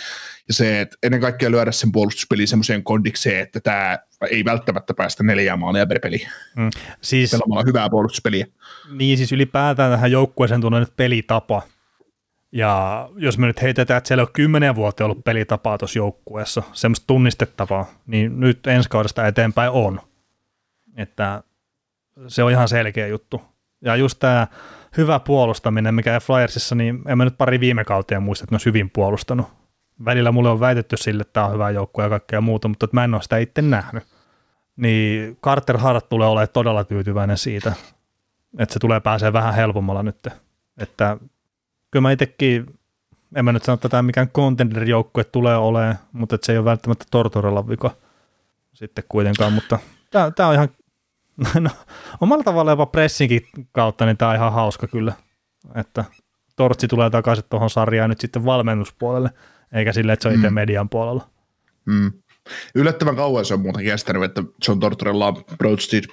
Ja se, että ennen kaikkea lyödä sen puolustuspeliin semmoiseen kondikseen, että tämä ei välttämättä päästä neljään maalia per peli. Mm. Siis, Pelaamalla hyvää puolustuspeliä. Niin siis ylipäätään tähän joukkueeseen tulee nyt pelitapa. Ja jos me nyt heitetään, että siellä on kymmenen vuotta ollut pelitapaa tuossa joukkueessa, semmoista tunnistettavaa, niin nyt ensi kaudesta eteenpäin on. Että se on ihan selkeä juttu. Ja just tämä hyvä puolustaminen, mikä Flyersissa, niin en mä nyt pari viime kauteen muista, että ne olisi hyvin puolustanut. Välillä mulle on väitetty sille, että tämä on hyvä joukkue ja kaikkea muuta, mutta mä en ole sitä itse nähnyt. Niin Carter Hart tulee olemaan todella tyytyväinen siitä, että se tulee pääsee vähän helpommalla nyt. Että kyllä mä itsekin, en mä nyt sano, että tämä mikään contender-joukkue tulee olemaan, mutta se ei ole välttämättä Tortorella vika sitten kuitenkaan, mutta tämä on ihan, no, omalla tavalla jopa pressinkin kautta, niin tämä on ihan hauska kyllä, että Tortsi tulee takaisin tuohon sarjaan nyt sitten valmennuspuolelle, eikä sille, että se on itse mm. median puolella. Mm. Yllättävän kauan se on muuten kestänyt, että John Tortorella on Broad Street,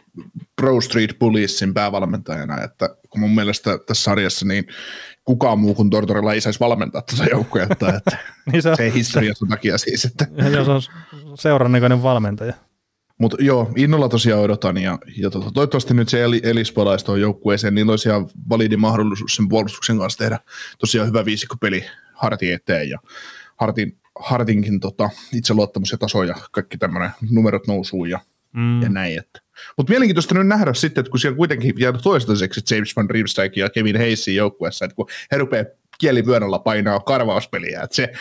Broad Street Policein päävalmentajana, että kun mun mielestä tässä sarjassa niin kukaan muu kuin Tortorella ei saisi valmentaa tätä joukkuetta, että niin se, on, se historiassa takia siis. Että. Ja se on seuran valmentaja. Mutta joo, innolla tosiaan odotan ja, ja to, tota, toivottavasti nyt se Eli, Elis palaisi tuohon joukkueeseen, niin olisi ihan validi mahdollisuus sen puolustuksen kanssa tehdä tosiaan hyvä viisikkopeli Hartin eteen ja Hartin, Hartinkin tota, itseluottamus ja taso ja kaikki tämmöinen numerot nousuu ja, mm. ja näin. Että. Mutta mielenkiintoista nyt nähdä sitten, että kun siellä kuitenkin jäänyt toistaiseksi James Van Riemsdijk ja Kevin Hayesin joukkueessa, että kun he rupeaa kielivyönällä painaa karvauspeliä, että se,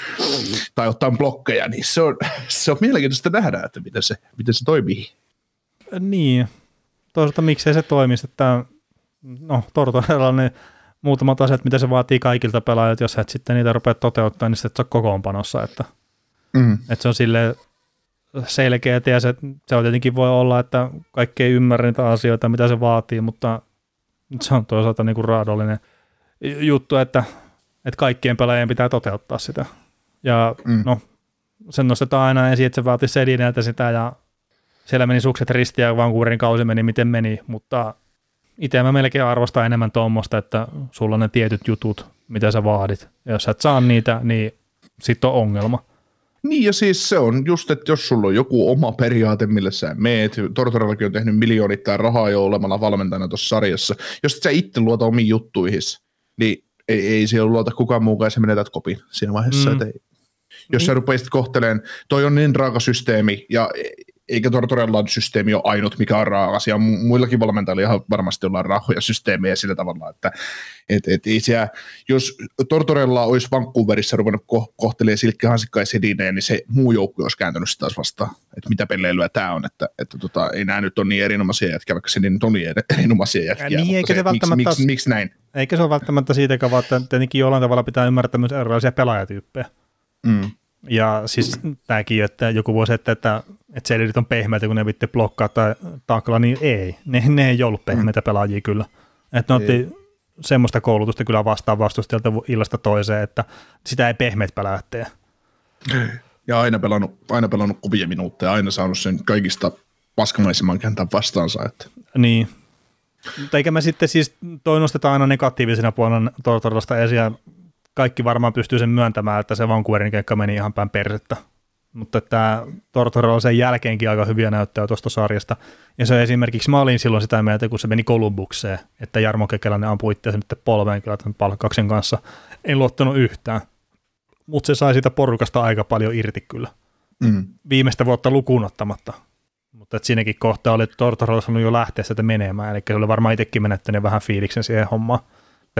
tai ottaa blokkeja, niin se on, se on mielenkiintoista nähdä, että miten se, miten se toimii. Niin, toisaalta miksei se toimisi, että no Tortorella ne muutamat asiat, mitä se vaatii kaikilta pelaajilta, jos et sitten niitä rupea toteuttaa, niin sitten se on kokoonpanossa, että, mm. että se on sille selkeä ja se, se on tietenkin voi olla, että kaikki ei ymmärrä niitä asioita, mitä se vaatii, mutta se on toisaalta niin kuin raadollinen juttu, että, että kaikkien pelaajien pitää toteuttaa sitä. Ja mm. no, sen nostetaan aina esiin, että se vaatii Sedineltä sitä ja siellä meni sukset ristiä ja Vancouverin kausi meni miten meni, mutta itse mä melkein arvostan enemmän tuommoista, että sulla on ne tietyt jutut, mitä sä vaadit. Ja jos sä et saa niitä, niin sitten on ongelma. Niin ja siis se on just, että jos sulla on joku oma periaate, millä sä meet, Tortorellakin on tehnyt miljoonittain rahaa jo olemalla valmentajana tuossa sarjassa, jos et sä itse luota omiin juttuihin, niin ei, ei siellä luota kukaan muukaan sä menetät kopin siinä vaiheessa, mm. että ei, jos niin. sä rupeisit kohteleen, toi on niin raaka systeemi ja eikä Tortorellan systeemi ole ainut, mikä on raaka asia. Muillakin valmentajilla ihan varmasti ollaan rahoja systeemejä sillä tavalla, että et, et, ei siellä, jos Tortorella olisi Vancouverissa ruvennut ko- kohtelemaan Silkki Hansikka ja Sedineen, niin se muu joukkue olisi kääntynyt sitä taas vastaan, että mitä pelleilyä tämä on, että, että tota, ei nämä nyt ole niin erinomaisia jätkiä, vaikka Sedin on niin erinomaisia jätkiä. Ja niin, eikä se, se välttämättä, miksi, miksi, miksi, näin? Eikä se ole välttämättä siitäkään, vaan että tietenkin jollain tavalla pitää ymmärtää myös erilaisia pelaajatyyppejä. Mm. Ja siis tämäkin, että joku voisi, että, että, että sellit on pehmeitä, kun ne vitte blokkaa tai taklaa, niin ei. Ne, ne ei ollut pehmeitä mm. pelaajia kyllä. Että ne otti semmoista koulutusta kyllä vastaan vastustajalta illasta toiseen, että sitä ei pehmeät pelaajat tee. Ja aina pelannut, aina pelannut kovia minuutteja, aina saanut sen kaikista paskamaisemman kentän vastaansa. Että. Niin. Mutta eikä me sitten siis, toi nostetaan aina negatiivisena puolella Tortorellasta esiin, kaikki varmaan pystyy sen myöntämään, että se Vancouverin keikka meni ihan päin persettä. Mutta tämä Tortorella sen jälkeenkin aika hyviä näyttöjä tuosta sarjasta. Ja se esimerkiksi, mä olin silloin sitä mieltä, kun se meni Kolumbukseen, että Jarmo Kekäläinen ampui itseänsä nyt polveen kyllä tämän palkkaksen kanssa. En luottanut yhtään. Mutta se sai siitä porukasta aika paljon irti kyllä. Mm. Viimeistä vuotta lukuun ottamatta. Mutta siinäkin kohtaa oli Tortorella sanonut jo lähteä sitä menemään, eli se oli varmaan itsekin menettänyt vähän fiiliksen siihen hommaan.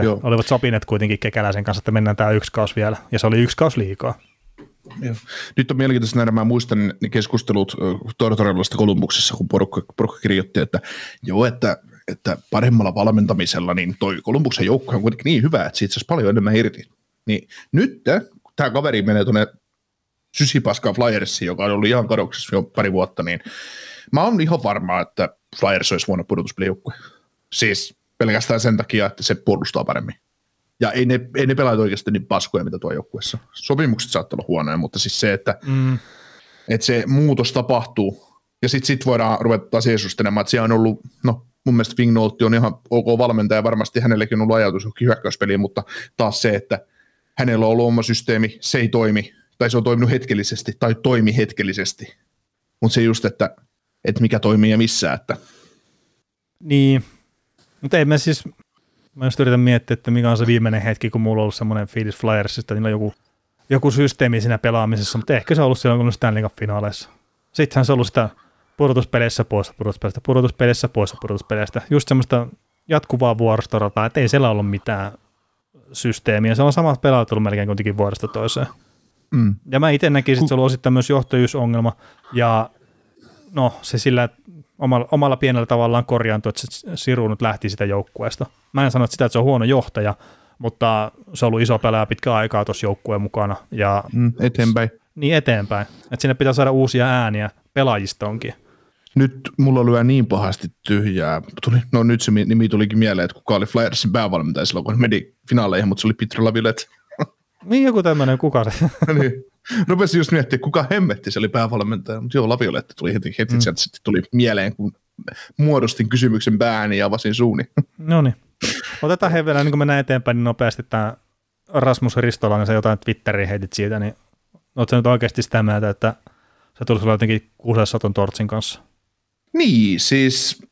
Joo. Olivat sopineet kuitenkin Kekäläisen kanssa, että mennään tämä yksi kaus vielä, ja se oli yksi kaus liikaa. Nyt on mielenkiintoista nähdä, mä muistan ne keskustelut Tortorellasta Kolumbuksessa, kun porukka, porukka kirjoitti, että joo, että, että paremmalla valmentamisella, niin toi Kolumbuksen joukko on kuitenkin niin hyvä, että siitä saisi paljon enemmän irti. Niin nyt tämä kaveri menee tuonne sysipaskaan Flyersiin, joka on ollut ihan kadoksessa jo pari vuotta, niin mä oon ihan varma, että Flyers olisi vuonna pudotuspelijoukkue. Siis pelkästään sen takia, että se puolustaa paremmin. Ja ei ne, ei ne pelaajat oikeasti niin paskoja, mitä tuo joukkueessa. Sopimukset saattaa olla huonoja, mutta siis se, että, mm. että se muutos tapahtuu. Ja sitten sit voidaan ruveta taas jeesustelemaan, että siellä on ollut, no mun mielestä Fingnoltti on ihan ok valmentaja, varmasti hänellekin on ollut ajatus johonkin hyökkäyspeliin, mutta taas se, että hänellä on ollut oma systeemi, se ei toimi, tai se on toiminut hetkellisesti, tai toimi hetkellisesti. Mutta se just, että, että mikä toimii ja missä, että niin, mutta ei me siis, Mä just yritän miettiä, että mikä on se viimeinen hetki, kun mulla on ollut semmoinen fiilis Flyersista, niin on joku, joku systeemi siinä pelaamisessa, mutta ehkä se on ollut silloin, kun on Stanley Cup-finaaleissa. Sittenhän se on ollut sitä pudotuspeleissä poissa pudotuspeleistä, pudotuspeleissä poissa pudotuspeleistä. Just semmoista jatkuvaa vuoristorataa, että ei siellä ollut mitään systeemiä. Se on samat pelaajat ollut melkein kuitenkin vuodesta toiseen. Mm. Ja mä itse näkisin, että se on ollut osittain myös johtajuusongelma. Ja no se sillä omalla, omalla pienellä tavallaan korjaantui, että se Siru nyt lähti sitä joukkueesta. Mä en sano sitä, että se on huono johtaja, mutta se on ollut iso pelaaja pitkä aikaa tuossa joukkueen mukana. Ja Mm, eteenpäin. niin eteenpäin. Että sinne pitää saada uusia ääniä pelaajista onkin. Nyt mulla lyö niin pahasti tyhjää. Tuli, no nyt se mi- nimi tulikin mieleen, että kuka oli Flyersin päävalmentaja silloin, kun meni finaaleihin, mutta se oli Peter Laviolette. Niin joku tämmöinen, kuka se? niin. Rupesin just miettimään, kuka hemmetti se oli päävalmentaja, mutta joo, Laviolette tuli heti, heti mm. sieltä sitten tuli mieleen, kun muodostin kysymyksen pääni ja avasin suuni. no niin. Otetaan he vielä, niin kun mennään eteenpäin, niin nopeasti tämä Rasmus Ristolainen, sä jotain Twitteriin heitit siitä, niin ootko nyt oikeasti sitä mieltä, että se tulisi olla jotenkin kusessa ton Tortsin kanssa? Niin, siis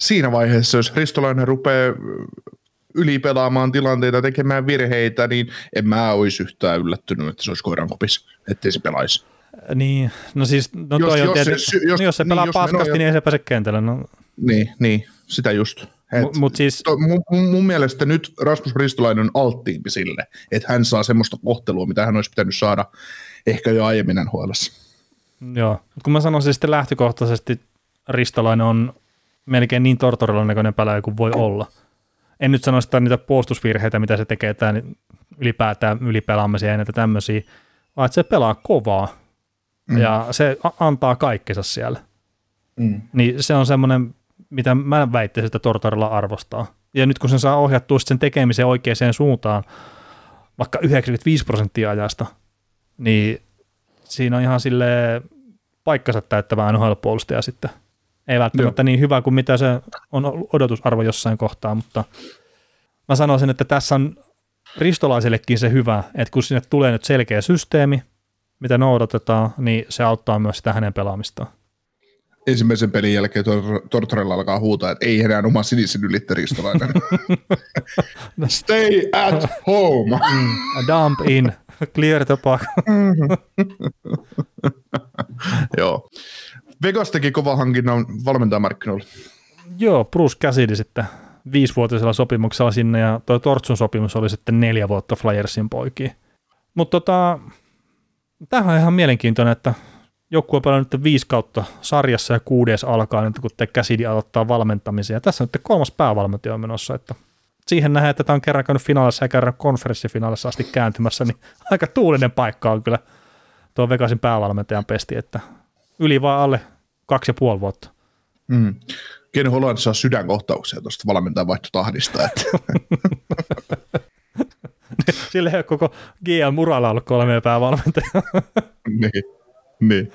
siinä vaiheessa, jos Ristolainen rupeaa ylipelaamaan tilanteita, tekemään virheitä, niin en mä olisi yhtään yllättynyt, että se olisi koiran kopis, ettei se pelaisi. Niin, no siis, no Jos- toi on jos se tietysti, sy- jos- no jos se niin, pelaa jos paskasti, niin ei se pääse kentälle. No, Niin, niin sitä just. Et, Mutta mut siis, to, mun, mun, mielestä nyt Rasmus Ristolainen on alttiimpi sille, että hän saa semmoista kohtelua, mitä hän olisi pitänyt saada ehkä jo aiemmin NHLssä. joo. Mut kun mä sanoisin sitten lähtökohtaisesti, Ristolainen on melkein niin tortorilan näköinen pelaaja kuin voi olla. En nyt sano sitä niitä puolustusvirheitä, mitä se tekee, tai ylipäätään ylipelaamisia ja näitä tämmöisiä, vaan että se pelaa kovaa mm. ja se antaa kaikkensa siellä. Mm. Niin se on semmoinen, mitä mä väittäisin, että Tortorella arvostaa. Ja nyt kun sen saa ohjattua sen tekemisen oikeaan suuntaan, vaikka 95 prosenttia ajasta, niin siinä on ihan sille paikkansa täyttävä NHL-puolustaja sitten. Ei välttämättä Joo. niin hyvä kuin mitä se on odotusarvo jossain kohtaa, mutta mä sanoisin, että tässä on ristolaisellekin se hyvä, että kun sinne tulee nyt selkeä systeemi, mitä noudatetaan, niin se auttaa myös sitä hänen pelaamistaan. Ensimmäisen pelin jälkeen Tor- Tortorella alkaa huutaa, että ei enää oma sinisen ylittä Ristolainen. Stay at home. A dump in, clear the puck. Joo. Vegas teki kova hankinnan valmentajamarkkinoilla. Joo, Bruce Cassidy sitten viisivuotisella sopimuksella sinne ja toi Tortsun sopimus oli sitten neljä vuotta Flyersin poikiin. Mutta tota, tämähän on ihan mielenkiintoinen, että joku on pelannut nyt viisi kautta sarjassa ja kuudes alkaa nyt, kun te Cassidy aloittaa valmentamisen. Ja tässä on nyt kolmas päävalmentaja menossa, että siihen nähdään, että tämä on kerran käynyt finaalissa ja kerran konferenssifinaalissa asti kääntymässä, niin aika tuulinen paikka on kyllä tuo Vegasin päävalmentajan pesti, että yli vai alle kaksi ja puoli vuotta. Mm. Ken Holland saa sydänkohtauksia tuosta valmentajan vaihtotahdista. Sillä ei ole koko GM Muralla ollut kolme päävalmentajaa. niin. niin.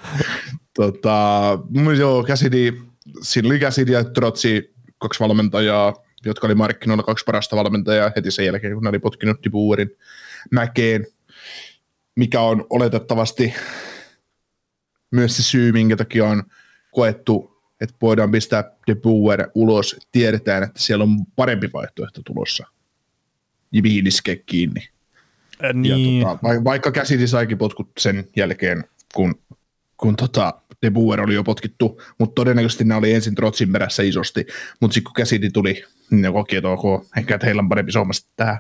Tota, joo, Cassidy, siinä oli Cassidy ja Trotsi, kaksi valmentajaa, jotka oli markkinoilla kaksi parasta valmentajaa heti sen jälkeen, kun ne oli potkinut Dibuerin mäkeen, mikä on oletettavasti myös se syy, minkä takia on koettu, että voidaan pistää De Boer ulos, tiedetään, että siellä on parempi vaihtoehto tulossa. Ja mihin iskee kiinni. Niin, Ja, tota, vai- vaikka käsiti saikin potkut sen jälkeen, kun, kun tota, De Boer oli jo potkittu, mutta todennäköisesti ne oli ensin Trotsin perässä isosti, mutta sitten kun käsiti tuli, niin ne koki, että ok, ehkä että heillä on parempi sommasta tähän.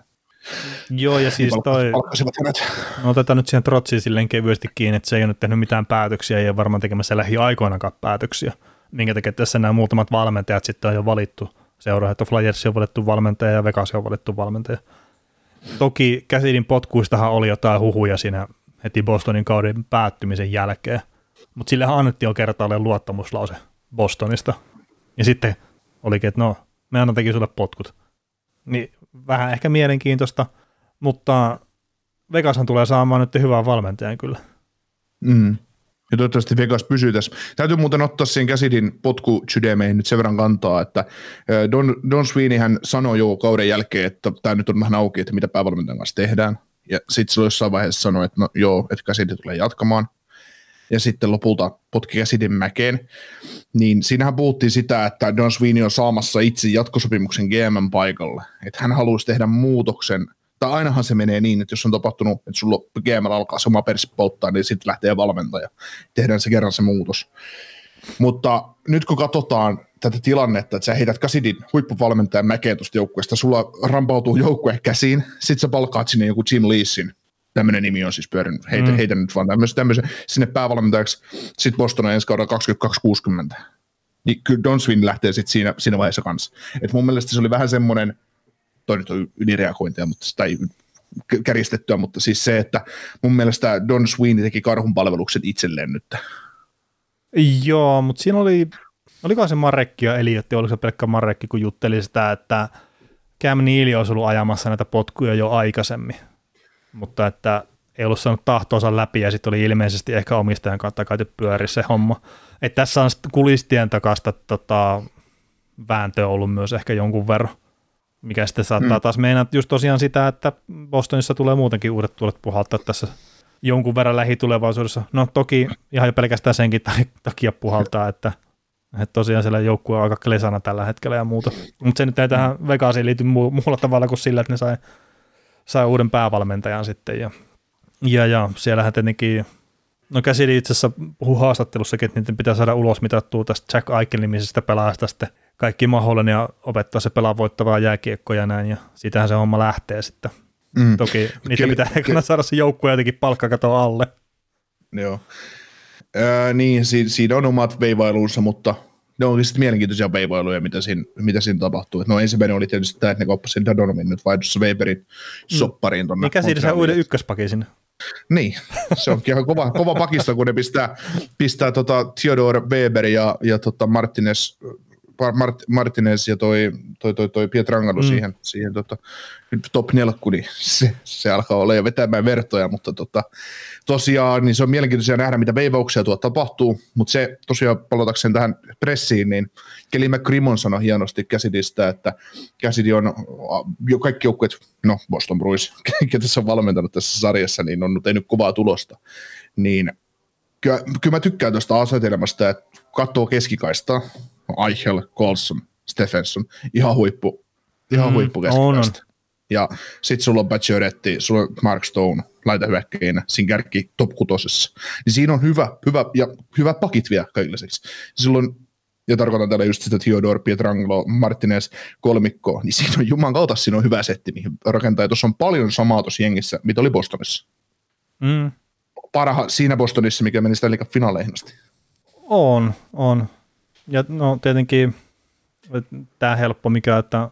Joo ja siis toi, hänet. no otetaan nyt siihen trotsiin silleen kevyesti kiinni, että se ei ole nyt tehnyt mitään päätöksiä, ei ole varmaan tekemässä lähiaikoinakaan päätöksiä, minkä takia tässä nämä muutamat valmentajat sitten on jo valittu. Seuraa, että Flyers on valittu valmentaja ja Vegas on valittu valmentaja. Toki Käsidin potkuistahan oli jotain huhuja siinä heti Bostonin kauden päättymisen jälkeen, mutta sillehän annettiin jo kertaalleen luottamuslause Bostonista. Ja sitten olikin, että no, me annan teki sulle potkut. Niin vähän ehkä mielenkiintoista, mutta Vegashan tulee saamaan nyt hyvän valmentajan kyllä. Mm. Ja toivottavasti Vegas pysyy tässä. Täytyy muuten ottaa siihen käsidin potku sydämeen nyt sen verran kantaa, että Don, Don Sweeney hän sanoi jo kauden jälkeen, että tämä nyt on vähän auki, että mitä päävalmentajan kanssa tehdään. Ja sitten se jossain vaiheessa sanoi, että no joo, että käsidi tulee jatkamaan. Ja sitten lopulta potki Käsidin mäkeen, niin siinähän puhuttiin sitä, että Don Sweeney on saamassa itse jatkosopimuksen GM paikalle, että hän haluaisi tehdä muutoksen, tai ainahan se menee niin, että jos on tapahtunut, että sulla GM alkaa sama persi polttaa, niin sitten lähtee valmentaja, tehdään se kerran se muutos. Mutta nyt kun katsotaan tätä tilannetta, että sä heität Kasidin huippuvalmentajan mäkeen tuosta joukkueesta, sulla rampautuu joukkue käsiin, sit sä palkkaat sinne joku Jim Leesin, tämmöinen nimi on siis pyörinyt, heitä, mm. heitä nyt vaan tämmöisen, tämmöisen sinne päävalmentajaksi, sitten Boston on ensi kaudella 2260. Niin kyllä Don Swin lähtee sitten siinä, siinä vaiheessa kanssa. Et mun mielestä se oli vähän semmoinen, toi nyt on ylireagointia, mutta, tai kärjistettyä, mutta siis se, että mun mielestä Don Sweeney teki karhun palvelukset itselleen nyt. Joo, mutta siinä oli, oliko se Marekki ja Eliotti, oliko se pelkkä Marekki, kun jutteli sitä, että Cam Neely olisi ollut ajamassa näitä potkuja jo aikaisemmin, mutta että ei ollut saanut tahtoonsa läpi ja sitten oli ilmeisesti ehkä omistajan kautta käyty pyöri se homma. Et tässä on kulistien takasta tota, vääntöä ollut myös ehkä jonkun verran, mikä sitten saattaa mm. taas meinaa just tosiaan sitä, että Bostonissa tulee muutenkin uudet tuulet puhaltaa tässä jonkun verran lähitulevaisuudessa. No toki ihan jo pelkästään senkin takia puhaltaa, että, että tosiaan siellä joukkue on aika klesana tällä hetkellä ja muuta. Mutta se nyt ei tähän Vegasiin liity mu- muulla tavalla kuin sillä, että ne sai, sai uuden päävalmentajan sitten. Ja, ja, ja siellähän tietenkin, no käsili itse asiassa puhuu haastattelussakin, että niiden pitää saada ulos mitattua tästä Jack Eichel-nimisestä pelaajasta sitten kaikki mahdollinen ja opettaa se pelaa voittavaa jääkiekkoa ja näin, ja siitähän se homma lähtee sitten. Mm. Toki niitä Kyllä, pitää kyllä. saada se joukkue jotenkin palkkakato alle. Joo. Öö, niin, si- siinä on omat veivailunsa, mutta ne on sitten mielenkiintoisia veivailuja, mitä siinä, mitä siinä tapahtuu. No ensimmäinen oli tietysti tämä, että ne koppasivat Dadonomin nyt vaihdossa Weberin mm. soppariin. Mm. Mikä siinä se uuden ykköspaki sinne? Niin, se onkin ihan kova, kova pakista, kun ne pistää, pistää tota Theodore Weber ja, ja tota Martinez Mart, Martinez ja toi, toi, toi, toi Pietrangelo mm. siihen, siihen tota, top nelkku, niin se, se, alkaa olla jo vetämään vertoja, mutta tota, tosiaan niin se on mielenkiintoisia nähdä, mitä veivauksia tuo tapahtuu, mutta se tosiaan palatakseen tähän pressiin, niin Kelly McCrimmon sanoi hienosti Käsidistä, että Käsidi on jo kaikki joukkueet, no Boston Bruins, ketä tässä on valmentanut tässä sarjassa, niin on tehnyt kovaa tulosta, niin kyllä, kyllä mä tykkään tuosta asetelmasta, että katsoo keskikaistaa, Eichel, Colson, Stephenson, ihan huippu, ihan mm, huippu keskikaista. Ja sit sulla on Pacioretti, sulla on Mark Stone, laita hyökkäjänä, siinä kärkki top kutosessa. Niin siinä on hyvä, hyvä ja hyvä pakit vielä kaikilliseksi. Silloin ja tarkoitan täällä just sitä Theodore, Pietrangelo, Martinez, kolmikko, niin siinä on juman kautta siinä on hyvä setti, mihin rakentaa. Ja tuossa on paljon samaa tuossa jengissä, mitä oli Bostonissa. Mm. Parha siinä Bostonissa, mikä meni sitä finaaleihin asti. On, on. Ja no tietenkin tämä helppo, mikä, että,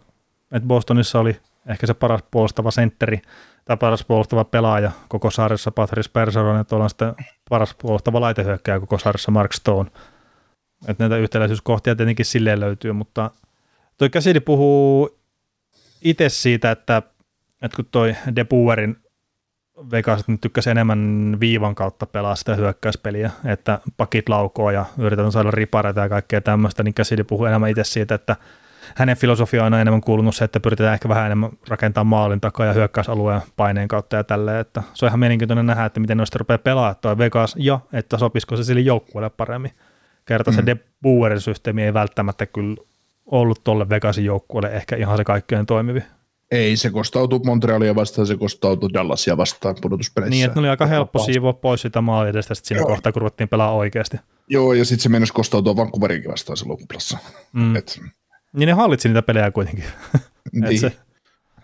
että Bostonissa oli ehkä se paras puolustava sentteri tai paras puolustava pelaaja koko sarjassa Patrice Bergeron, ja tuolla sitten paras puolustava laitehyökkäjä koko sarjassa Mark Stone. Että näitä yhtäläisyyskohtia tietenkin silleen löytyy, mutta toi Käsidi puhuu itse siitä, että, että kun toi De Boerin Vegas nyt tykkäsi enemmän viivan kautta pelaa sitä hyökkäyspeliä, että pakit laukoo ja yritetään saada ripareita ja kaikkea tämmöistä, niin Käsidi puhuu enemmän itse siitä, että hänen filosofia on aina enemmän kuulunut se, että pyritään ehkä vähän enemmän rakentaa maalin takaa ja hyökkäysalueen paineen kautta ja tälleen, että se on ihan mielenkiintoinen nähdä, että miten noista rupeaa pelaamaan tuo Vegas ja että sopisiko se sille joukkueelle paremmin. Kerta mm. se De Boerin systeemi ei välttämättä kyllä ollut tuolle Vegasin joukkueelle ehkä ihan se kaikkein toimivi. Ei, se kostautuu Montrealia vastaan, se kostautuu Dallasia vastaan pudotuspeleissä. Niin, että ne oli aika helppo siivoa pois sitä maali edestä siinä Joo. kohtaa, kun ruvettiin pelaa oikeasti. Joo, ja sitten se mennessä kostautua Vancouverinkin vastaan kuplassa. Mm. Et, niin ne hallitsi niitä pelejä kuitenkin. niin. se...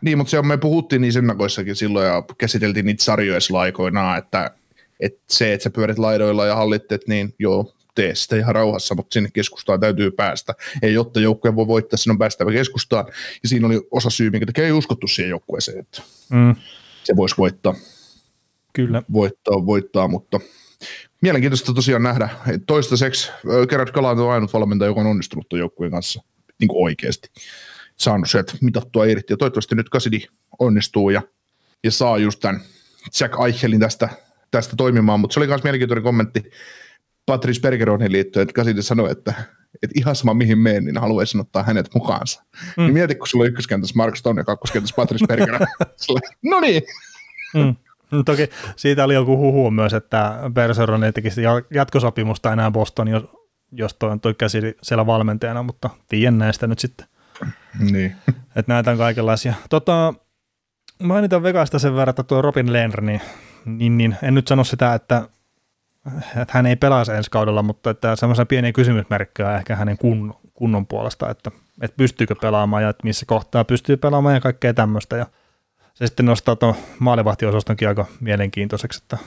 niin, mutta se on, me puhuttiin niin ennakoissakin silloin ja käsiteltiin niitä sarjoja aikoinaan, että, että se, että sä pyörit laidoilla ja hallittet, niin joo, tee sitä ihan rauhassa, mutta sinne keskustaan täytyy päästä. Ei jotta joukkue voi voittaa, sinne on päästävä keskustaan. Ja siinä oli osa syy, minkä takia ei uskottu siihen joukkueeseen, että mm. se voisi voittaa. Kyllä. Voittaa, voittaa, mutta mielenkiintoista tosiaan nähdä. Toistaiseksi Gerard Galant on ainut valmentaja, joka on onnistunut tuon joukkueen kanssa niin kuin oikeasti. Saanut sieltä mitattua irti ja toivottavasti nyt Kasidi onnistuu ja, ja saa just tämän Jack Eichelin tästä, tästä toimimaan, mutta se oli myös mielenkiintoinen kommentti Patrice Bergeronin liittyen, että Kasidi sanoi, että, että ihan sama mihin meen, niin haluaisin ottaa hänet mukaansa. Mm. Niin mieti, kun sulla on ykköskentässä Mark Stone ja kakkoskentässä Patrice Bergeron. no niin. Mm. No toki siitä oli joku huhu myös, että Bergeron ei tekisi jatkosopimusta enää Boston, jos, jos toi toi käsi siellä valmentajana, mutta tiedän näistä nyt sitten. Niin. Että näitä on kaikenlaisia. Tota, mainitan Vegasta sen verran, että tuo Robin Lehner, niin, niin, niin en nyt sano sitä, että, että hän ei pelaa ensi kaudella, mutta että semmoisen pieniä kysymysmerkkejä ehkä hänen kun, kunnon puolesta, että, että pystyykö pelaamaan ja että missä kohtaa pystyy pelaamaan ja kaikkea tämmöistä. Ja se sitten nostaa tuon maalivahtiosastonkin aika mielenkiintoiseksi, että,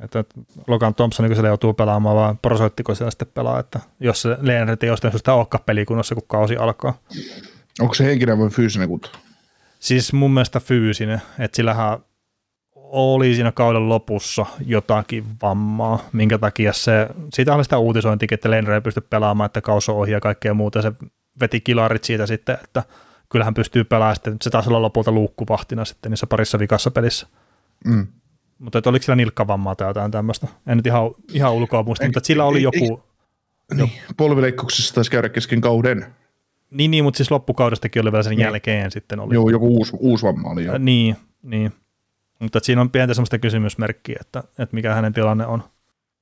että Logan Thompson, kun siellä joutuu pelaamaan, vaan prosoittiko siellä sitten pelaa, että jos se Leenret ei jostain syystä olekaan pelikunnossa, kun kausi alkaa. Onko se henkinen vai fyysinen kunto? Siis mun mielestä fyysinen, että sillähän oli siinä kauden lopussa jotakin vammaa, minkä takia se, siitä oli sitä uutisointikin, että Leenret ei pysty pelaamaan, että kausi ohi ja kaikkea muuta, se veti kilarit siitä sitten, että kyllähän pystyy pelaamaan sitten, se taisi olla lopulta luukkuvahtina sitten niissä parissa vikassa pelissä. Mm. Mutta että oliko sillä nilkkavammaa tai jotain tämmöistä? En nyt ihan, ihan ulkoa muista, mutta sillä oli joku... Niin, polvileikkauksessa taisi käydä kesken kauden. Niin, niin, mutta siis loppukaudestakin oli vielä sen niin. jälkeen sitten. Oli. Joo, joku uusi, uusi vamma oli jo. Niin, niin. Mutta siinä on pientä semmoista kysymysmerkkiä, että, että mikä hänen tilanne on.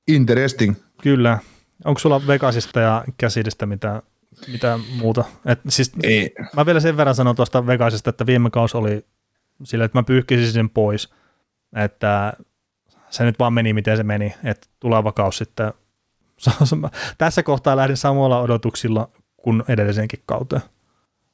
Interesting. Kyllä. Onko sulla Vegasista ja käsidistä mitä, mitä muuta? Et siis, Ei. Mä vielä sen verran sanon tuosta Vegasista, että viime kausi oli sillä, että mä pyyhkisin sen pois, että se nyt vaan meni miten se meni, että tuleva kausi sitten, tässä kohtaa lähdin samoilla odotuksilla kuin edellisenkin kauteen.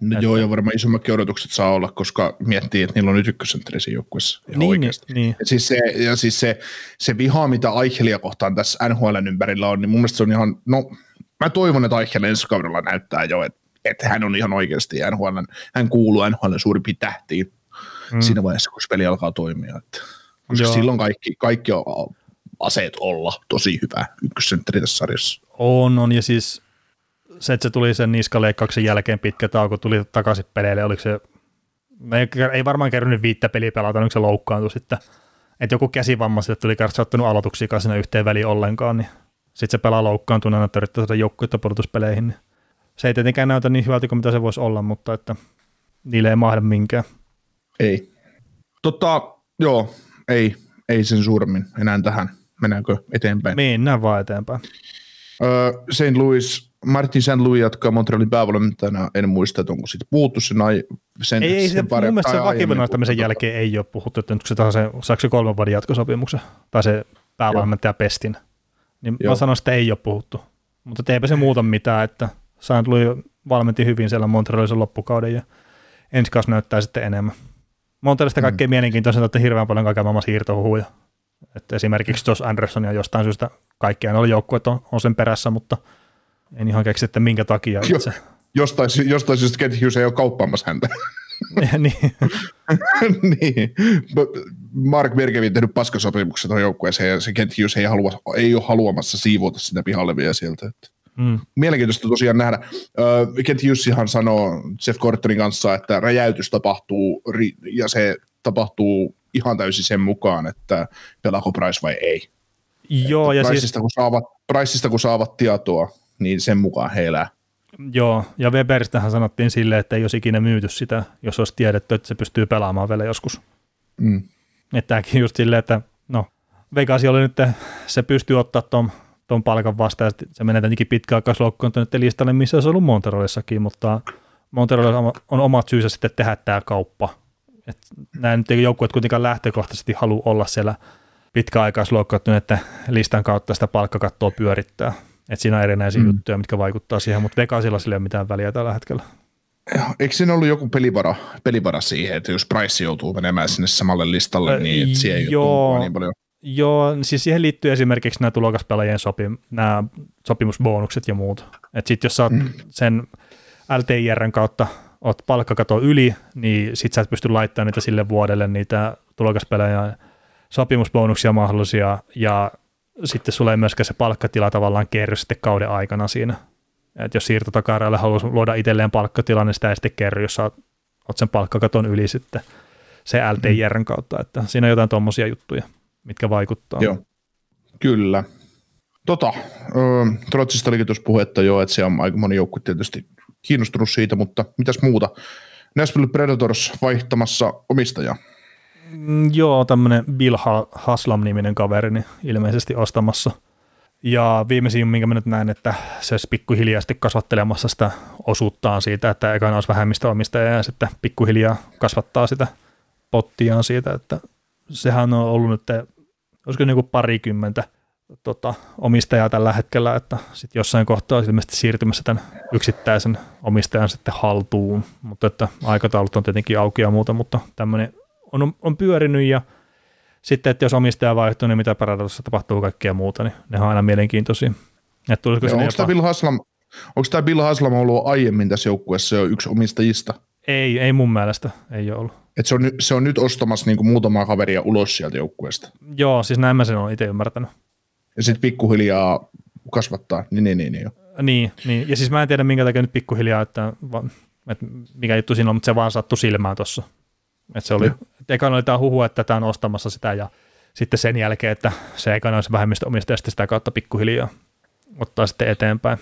No että... joo, ja varmaan isommatkin odotukset saa olla, koska miettii, että niillä on nyt ykkösentteri siinä joukkueessa niin, oikeasti. Niin. Ja siis, se, ja siis se, se viha, mitä Aichelia kohtaan tässä NHLn ympärillä on, niin mun mielestä se on ihan, no mä toivon, että Aichel ensi kaudella näyttää jo, että, että hän on ihan oikeasti NHL, hän kuuluu NHLn suurimpiin tähtiin mm. siinä vaiheessa, kun peli alkaa toimia. Että, koska Joo. silloin kaikki, kaikki on aseet olla tosi hyvä ykkössentteri tässä sarjassa. On, on, ja siis se, että se tuli sen niskaleikkauksen jälkeen pitkä tauko, tuli takaisin peleille, oliko se, ei, ei varmaan kerännyt viittä peliä pelata, onko se loukkaantui sitten, että joku käsivamma sitten tuli ottanut alotuksia sinne yhteen väliin ollenkaan, niin sitten se pelaa loukkaantuneena, että yrittää saada joukkuetta pudotuspeleihin, niin se ei tietenkään näytä niin hyvältä kuin mitä se voisi olla, mutta että niille ei mahda minkään. Ei. Totta, joo, ei, ei sen suuremmin enää tähän. Mennäänkö eteenpäin? Mennään vaan eteenpäin. Öö, St. Louis, Martin St. Louis jatkaa Montrealin päävalmentajana. En muista, että onko siitä puhuttu sen, ai, sen Ei, ei sen se, pare- mun mielestä sen vakinaistamisen jälkeen ei ole puhuttu, että onko se taas se, saako se kolmen vuoden jatkosopimuksen, tai se päävalmentaja pestin. Niin Joo. mä sanoin, että ei ole puhuttu. Mutta eipä se muuta mitään, että St. Louis valmenti hyvin siellä Montrealissa loppukauden ja ensi kausi näyttää sitten enemmän. Montrealista mm. kaikkein mm. mielenkiintoisinta, että hirveän paljon kaiken maailman siirtohuhuja. Että esimerkiksi Josh Anderson ja jostain syystä kaikkia oli joukkueet on, on, sen perässä, mutta en ihan keksi, että minkä takia itse. Jo, jostain, jostain syystä Kent Hughes ei ole kauppaamassa häntä. niin. niin. Mark Bergevin on tehnyt paskasopimuksen tuohon joukkueeseen ja se Kent Hughes ei, halua, ei ole haluamassa siivota sitä pihalle vielä sieltä. Että. Mm. Mielenkiintoista tosiaan nähdä. Kent Hughesihan sanoo Jeff Cortonin kanssa, että räjäytys tapahtuu ja se tapahtuu ihan täysin sen mukaan, että pelaako Price vai ei. Joo, että ja Priceista, siis... kun saavat, Priceista kun saavat tietoa, niin sen mukaan he elää. Joo, ja Weberistähän sanottiin silleen, että ei olisi ikinä myyty sitä, jos olisi tiedetty, että se pystyy pelaamaan vielä joskus. Mm. Että tämäkin just silleen, että no, Vegas oli nyt, se pystyy ottaa tuon ton palkan vastaan, ja se menee tietenkin pitkäaikaisloukkaantuneiden listalle, missä olisi ollut Monterolissakin, mutta Monterolissa on omat syysä sitten tehdä tämä kauppa. Et nämä nyt joukkueet kuitenkaan lähtökohtaisesti halua olla siellä pitkäaikaisloukkaantuneiden listan kautta sitä palkkakattoa pyörittää. Et siinä on erinäisiä mm. juttuja, mitkä vaikuttaa siihen, mutta Vegasilla sillä ei ole mitään väliä tällä hetkellä. Eikö siinä ollut joku pelivara, pelivara siihen, että jos Price joutuu menemään sinne samalle listalle, niin että siihen ei joo, niin paljon? Joo, siis siihen liittyy esimerkiksi nämä tulokaspelaajien sopim, nämä sopimusbonukset ja muut. Että sitten jos sä mm. sen LTIRn kautta oot palkkakato yli, niin sit sä et pysty laittamaan niitä sille vuodelle niitä tulokaspelaajien sopimusbonuksia mahdollisia, ja sitten sulle ei myöskään se palkkatila tavallaan kerry sitten kauden aikana siinä. Et jos siirtotakarajalle haluaa luoda itselleen palkkatilan, niin sitä ei sitten kerry, jos sä oot, oot sen palkkakaton yli sitten se LTIRn kautta, että siinä on jotain tuommoisia juttuja mitkä vaikuttaa. Joo, kyllä. Tota, Trotsista olikin tuossa puhetta jo, että se on aika moni joukkue tietysti kiinnostunut siitä, mutta mitäs muuta? Nashville Predators vaihtamassa omistajaa. Mm, joo, tämmöinen Bill Haslam-niminen kaveri niin ilmeisesti ostamassa. Ja viimeisin, minkä mä nyt näin, että se olisi pikkuhiljaa kasvattelemassa sitä osuuttaan siitä, että ekana olisi vähemmistöomistaja ja sitten pikkuhiljaa kasvattaa sitä pottiaan siitä, että sehän on ollut nyt, olisiko niin kuin parikymmentä tota, omistajaa tällä hetkellä, että sitten jossain kohtaa on ilmeisesti siirtymässä tämän yksittäisen omistajan sitten haltuun, mutta että aikataulut on tietenkin auki ja muuta, mutta tämmöinen on, on pyörinyt ja sitten, että jos omistaja vaihtuu, niin mitä Paratossa tapahtuu kaikkea muuta, niin ne on aina mielenkiintoisia. Että onko, jopa... tämä Bill Haslam, onko tämä Bill Haslam ollut aiemmin tässä joukkueessa jo yksi omistajista? Ei, ei mun mielestä, ei ole ollut. Et se, on, se on nyt ostamassa niinku muutamaa kaveria ulos sieltä joukkueesta. Joo, siis näin mä sen olen itse ymmärtänyt. Ja sitten pikkuhiljaa kasvattaa, niin niin, niin, niin, niin, niin, ja siis mä en tiedä minkä takia nyt pikkuhiljaa, että, että mikä juttu siinä on, mutta se vaan sattui silmään tuossa. Että se oli, ekana oli tämä huhu, että tämä on ostamassa sitä ja sitten sen jälkeen, että se ekana olisi vähemmistöomistaja sitä kautta pikkuhiljaa ottaa sitten eteenpäin.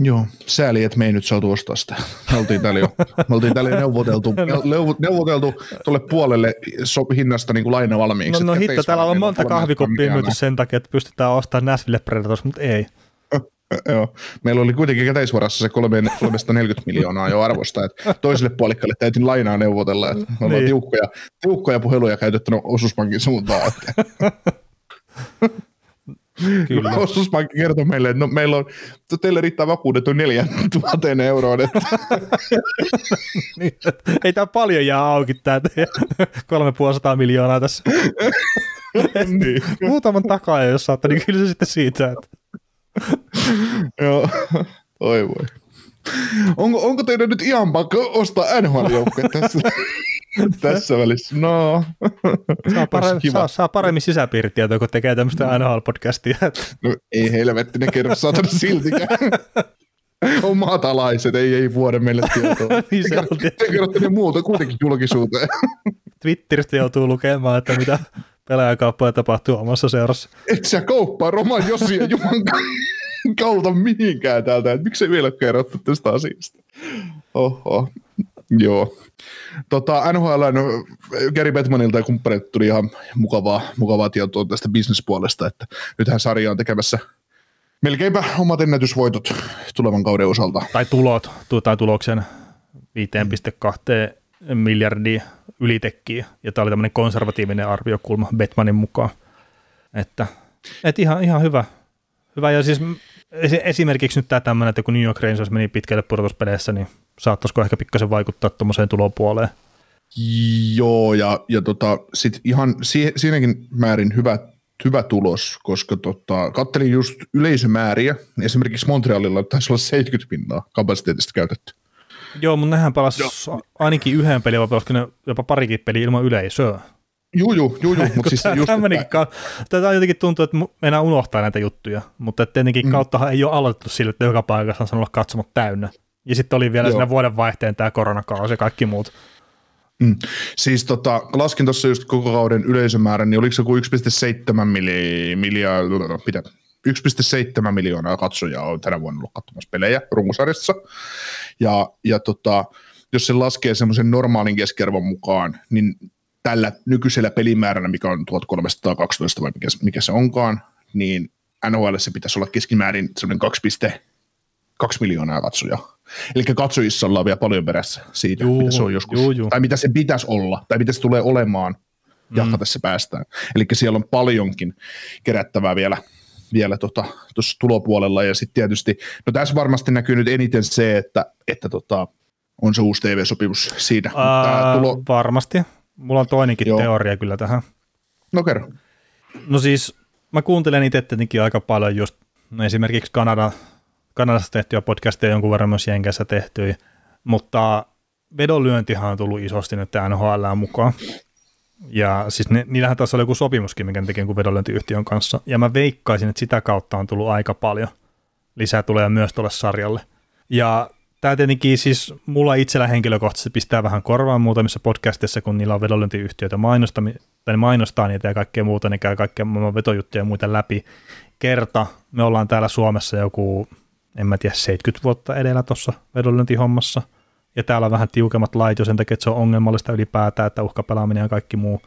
Joo, sääli, että me ei nyt saatu ostaa sitä. Me oltiin täällä jo, me oltiin täällä jo neuvoteltu, neuvoteltu tuolle puolelle so, hinnasta niin kuin laina valmiiksi. No, no hitto, täällä on monta kahvikuppia myyty sen takia, että pystytään ostamaan Nashville Predators, mutta ei. Joo. Meillä oli kuitenkin käteisvarassa se 340 miljoonaa jo arvosta, että toiselle puolikalle täytin lainaa neuvotella, että me ollaan niin. tiukkoja, tiukkoja puheluja käytettänyt osuuspankin suuntaan. Että. Kyllä. Osuuspankki kertoi meille, että no, meillä on, teille riittää vakuudet on 4000 euroa. Että. niin, ei tämä paljon jää auki, tämä 350 miljoonaa tässä. niin. Muutaman takaa, jos saatte, niin kyllä se sitten siitä. Että. Joo, oi voi. Onko, onko teidän nyt ihan pakko ostaa nhl tässä, tässä välissä? No. Saa, paremmin, saa, saa paremmin sisäpiiritietoa, kun tekee tämmöistä NHL-podcastia. No ei helvetti, ne kerro saatana siltikään. on maatalaiset, ei, ei vuoden meille tietoa. niin te, te kerrotte ne muuta kuitenkin julkisuuteen. Twitteristä joutuu lukemaan, että mitä pelaajakauppaa tapahtuu omassa seurassa. Et sä kauppaa Roman Jossi ja Juman kautta mihinkään täältä, että miksei vielä kerrottu tästä asiasta. Oho, joo. Tota, NHL, no, Gary Bettmanilta ja kumppanilta tuli ihan mukavaa, mukavaa tietoa tästä bisnespuolesta, että nythän sarja on tekemässä melkeinpä omat ennätysvoitot tulevan kauden osalta. Tai tulot, tai tuloksen 5,2 miljardia ylitekkiä, ja tämä oli tämmöinen konservatiivinen arviokulma Batmanin mukaan. Että, että ihan, ihan hyvä. Hyvä, ja siis esimerkiksi nyt tämä tämmöinen, että kun New York Rangers meni pitkälle pudotuspeleissä, niin saattaisiko ehkä pikkasen vaikuttaa tuommoiseen tulopuoleen? Joo, ja, ja tota, sit ihan si- siinäkin määrin hyvä, hyvä tulos, koska tota, kattelin just yleisömääriä, esimerkiksi Montrealilla taisi olla 70 pinnaa kapasiteetista käytetty. Joo, mutta nehän pelasi ainakin yhden pelin, vai pelasiko ne jopa parikin peli ilman yleisöä. Juu, juu, juu, juu mutta siis just, että... Tätä jotenkin tuntuu, että enää unohtaa näitä juttuja, mutta tietenkin mm. kauttahan ei ole aloitettu sille, että joka paikassa on sanonut katsomot täynnä. Ja sitten oli vielä siinä vuoden vaihteen tämä koronakausi ja kaikki muut. Mm. Siis tota, laskin tuossa just koko kauden yleisömäärän, niin oliko se joku 1,7 miljoonaa, mitä, 1,7 miljoonaa katsojaa on tänä vuonna ollut katsomassa pelejä runkosarjassa. Ja, ja tota, jos se laskee semmoisen normaalin keskiarvon mukaan, niin tällä nykyisellä pelimäärällä, mikä on 1312 vai mikä, mikä se onkaan, niin NHL se pitäisi olla keskimäärin semmoinen 2,2 miljoonaa katsojaa. Eli katsojissa ollaan vielä paljon perässä siitä, juu, mitä se on joskus, juu, juu. tai mitä se pitäisi olla, tai mitä se tulee olemaan mm. tässä päästään. Eli siellä on paljonkin kerättävää vielä vielä tuossa tota, tulopuolella, ja sitten tietysti, no tässä varmasti näkyy nyt eniten se, että, että tota, on se uusi TV-sopimus siitä. Ää, tulo... Varmasti. Mulla on toinenkin Joo. teoria kyllä tähän. No kerro. No siis mä kuuntelen itse tietenkin aika paljon just no esimerkiksi Kanada, Kanadassa tehtyjä podcasteja, jonkun verran myös Jenkessä tehtyjä, mutta vedonlyöntihan on tullut isosti nyt NHL mukaan. Ja siis ne, niillähän tässä oli joku sopimuskin, mikä ne teki jonkun vedonlyöntiyhtiön kanssa. Ja mä veikkaisin, että sitä kautta on tullut aika paljon. Lisää tulee myös tuolle sarjalle. Ja tämä tietenkin siis mulla itsellä henkilökohtaisesti pistää vähän korvaan muutamissa podcastissa, kun niillä on vedonlyöntiyhtiöitä mainosta, tai mainostaa niitä ja kaikkea muuta, ne käy kaikkea maailman vetojuttuja ja muita läpi. Kerta me ollaan täällä Suomessa joku, en mä tiedä, 70 vuotta edellä tuossa vedonlyöntihommassa – ja täällä on vähän tiukemmat lait jo sen takia, että se on ongelmallista ylipäätään, että uhkapelaaminen ja kaikki muu.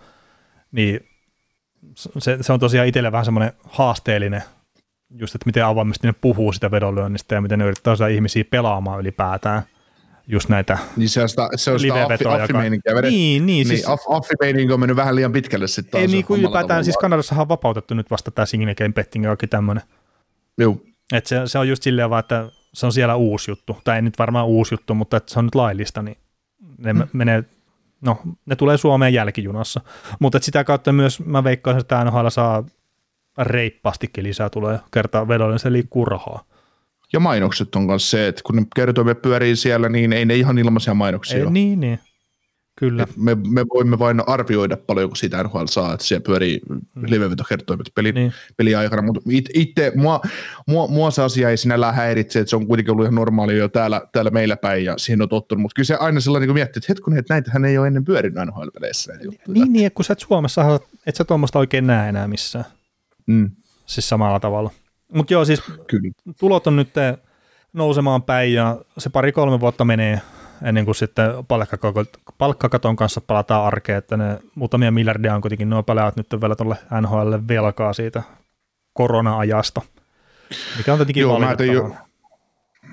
niin se, se on tosiaan itselle vähän semmoinen haasteellinen, just että miten avoimesti ne puhuu sitä vedonlyönnistä ja miten ne yrittää saada ihmisiä pelaamaan ylipäätään just näitä Niin se on sitä, se on sitä affi, affimeininkiä. Vedet, niin, niin, siis, niin aff, affimeininki on mennyt vähän liian pitkälle sitten taas. Ei niin kuin ylipäätään, siis Kanadassahan on vapautettu nyt vasta tämä single game betting ja kaikki tämmöinen. Joo. Et se, se, on just silleen vaan, että se on siellä uusi juttu, tai ei nyt varmaan uusi juttu, mutta että se on nyt laillista, niin ne mm. menee, no ne tulee Suomeen jälkijunassa. Mutta sitä kautta myös mä veikkaan, että NHL saa reippaastikin lisää tulee kertaa vedolle, se liikkuu rahaa. Ja mainokset on myös se, että kun ne kertoimet pyörii siellä, niin ei ne ihan ilmaisia mainoksia ei, ole. Niin, niin. Kyllä. me, me, voimme vain arvioida paljonko siitä NHL saa, että siellä pyörii mm. livevetokertoimet pelin, niin. pelin aikana, mutta itse mua, mua, mua, se asia ei sinällään häiritse, että se on kuitenkin ollut ihan normaali jo täällä, täällä meillä päin ja siihen on tottunut, mutta kyllä se aina sellainen niin miettii, että hetkonen, että näitähän ei ole ennen pyörinyt NHL-peleissä. Niin, niin, kun sä et Suomessa, et sä tuommoista oikein näe enää missään. Mm. Siis samalla tavalla. Mutta joo, siis Kyllä. tulot on nyt nousemaan päin ja se pari-kolme vuotta menee ennen kuin sitten palkkakaton kanssa palataan arkeen, että ne muutamia miljardia on kuitenkin nuo pelaajat nyt vielä tuolle NHL velkaa siitä korona-ajasta, mikä on tietenkin joo, jo,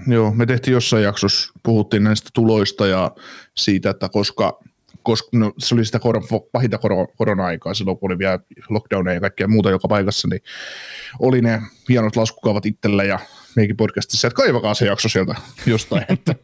joo, me tehtiin jossain jaksossa, puhuttiin näistä tuloista ja siitä, että koska koska no, se oli sitä koron, pahinta korona-aikaa silloin, kun oli vielä lockdowneja ja kaikkea muuta joka paikassa, niin oli ne hienot laskukaavat itsellä ja meikin podcastissa, että kaivakaa se jakso sieltä jostain. Että